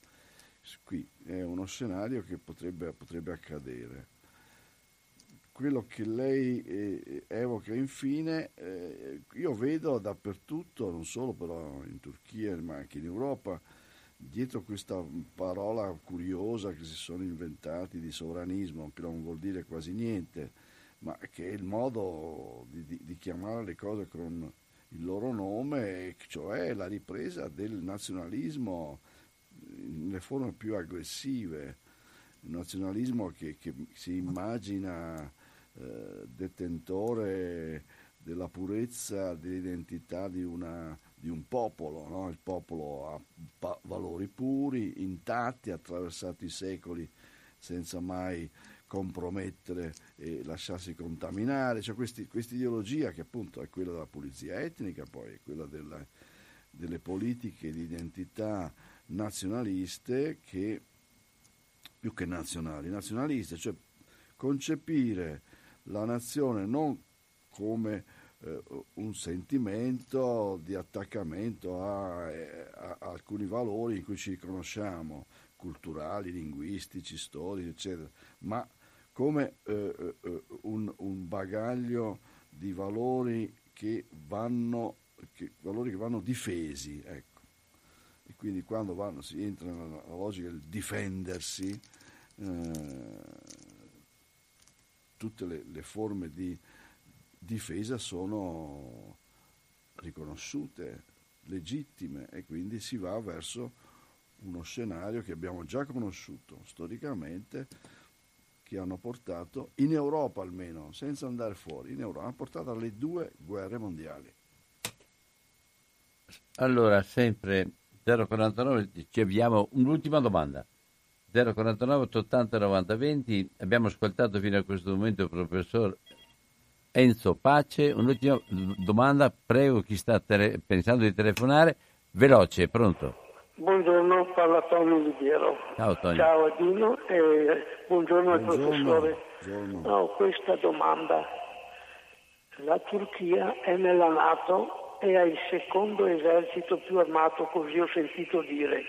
Qui è uno scenario che potrebbe, potrebbe accadere quello che lei eh, evoca infine, eh, io vedo dappertutto, non solo però in Turchia ma anche in Europa, dietro questa parola curiosa che si sono inventati di sovranismo, che non vuol dire quasi niente, ma che è il modo di, di, di chiamare le cose con il loro nome, cioè la ripresa del nazionalismo nelle forme più aggressive, il nazionalismo che, che si immagina eh, detentore della purezza dell'identità di, una, di un popolo. No? Il popolo ha pa- valori puri, intatti, attraversati i secoli senza mai compromettere e lasciarsi contaminare. Cioè questa ideologia che appunto è quella della pulizia etnica, poi è quella della, delle politiche di identità nazionaliste che più che nazionali, nazionaliste, cioè concepire la nazione non come eh, un sentimento di attaccamento a, eh, a, alcuni valori in cui ci riconosciamo, culturali, linguistici, storici, eccetera, ma come eh, eh, un, un, bagaglio di valori che vanno, che, valori che vanno difesi. Ecco. E quindi quando vanno, si entra nella logica del difendersi, eh, tutte le, le forme di difesa sono riconosciute, legittime e quindi si va verso uno scenario che abbiamo già conosciuto storicamente, che hanno portato, in Europa almeno, senza andare fuori, in Europa, hanno portato alle due guerre mondiali. Allora, sempre 049, ci abbiamo un'ultima domanda. 049 880 90 20. Abbiamo ascoltato fino a questo momento il professor Enzo Pace. Un'ultima domanda, prego chi sta tele- pensando di telefonare. Veloce, pronto? Buongiorno, parla Tonio Liviero. Ciao Tonio. Ciao Adino e buongiorno, al professore. Buongiorno. Ho questa domanda. La Turchia è nella Nato e ha il secondo esercito più armato, così ho sentito dire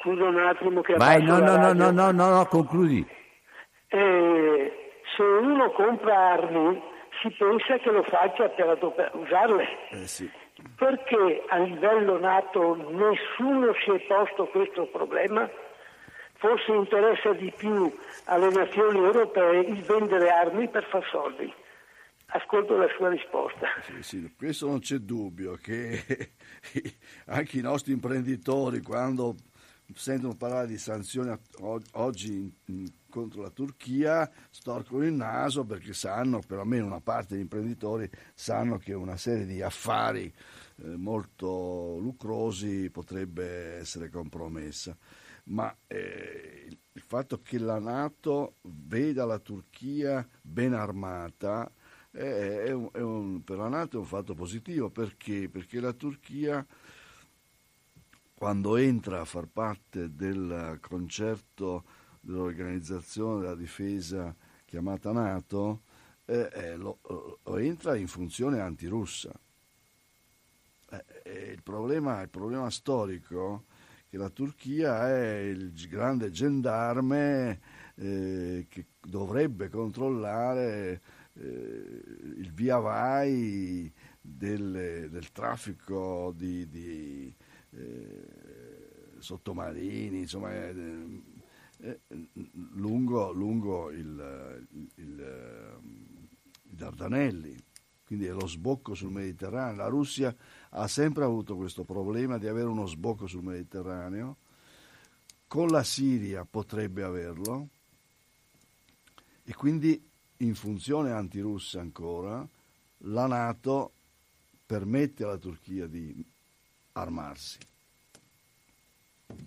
Scusa un attimo che Vai, no, no, no, no, no, no, no, concludi. Eh, se uno compra armi si pensa che lo faccia per adoper- usarle. Eh, sì. Perché a livello nato nessuno si è posto questo problema? Forse interessa di più alle nazioni europee il vendere armi per far soldi. Ascolto la sua risposta. Sì, sì, questo non c'è dubbio che anche i nostri imprenditori quando sentono parlare di sanzioni oggi contro la Turchia, storcono il naso perché sanno, perlomeno una parte degli imprenditori, sanno che una serie di affari eh, molto lucrosi potrebbe essere compromessa. ma eh, il fatto che la Nato veda la Turchia ben armata è, è un, è un, per la Nato è un fatto positivo perché? perché la Turchia quando entra a far parte del concerto dell'organizzazione della difesa chiamata Nato, eh, eh, lo, lo, entra in funzione antirussa. Eh, eh, il, problema, il, problema, storico è che la Turchia è il grande gendarme eh, che dovrebbe controllare eh, il via vai del, del traffico di, di sottomarini, insomma, eh, lungo, lungo il, il, il, i Dardanelli, quindi è lo sbocco sul Mediterraneo. La Russia ha sempre avuto questo problema di avere uno sbocco sul Mediterraneo, con la Siria potrebbe averlo e quindi in funzione antirussa ancora la Nato permette alla Turchia di armarsi.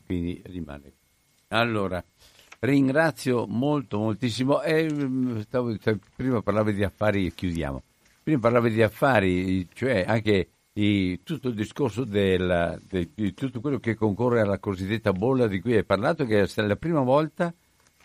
Quindi rimane. Allora, ringrazio molto, moltissimo. Eh, stavo, prima parlavi di affari, chiudiamo. Prima parlavi di affari, cioè anche di tutto il discorso del, de, di tutto quello che concorre alla cosiddetta bolla di cui hai parlato, che è la prima volta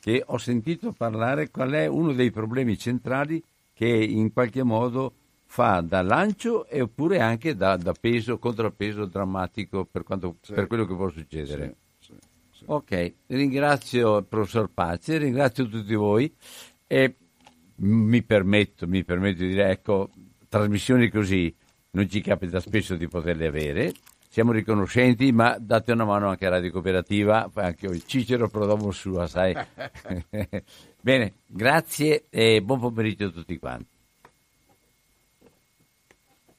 che ho sentito parlare qual è uno dei problemi centrali che in qualche modo fa da lancio e oppure anche da, da peso, contrappeso drammatico per, quanto, sì. per quello che può succedere. Sì, sì, ok, ringrazio il professor Pace, ringrazio tutti voi e mi permetto, mi permetto di dire, ecco, trasmissioni così non ci capita spesso di poterle avere. Siamo riconoscenti, ma date una mano anche a Radio Cooperativa, anche il Cicero Prodomo sua, sai. Bene, grazie e buon pomeriggio a tutti quanti.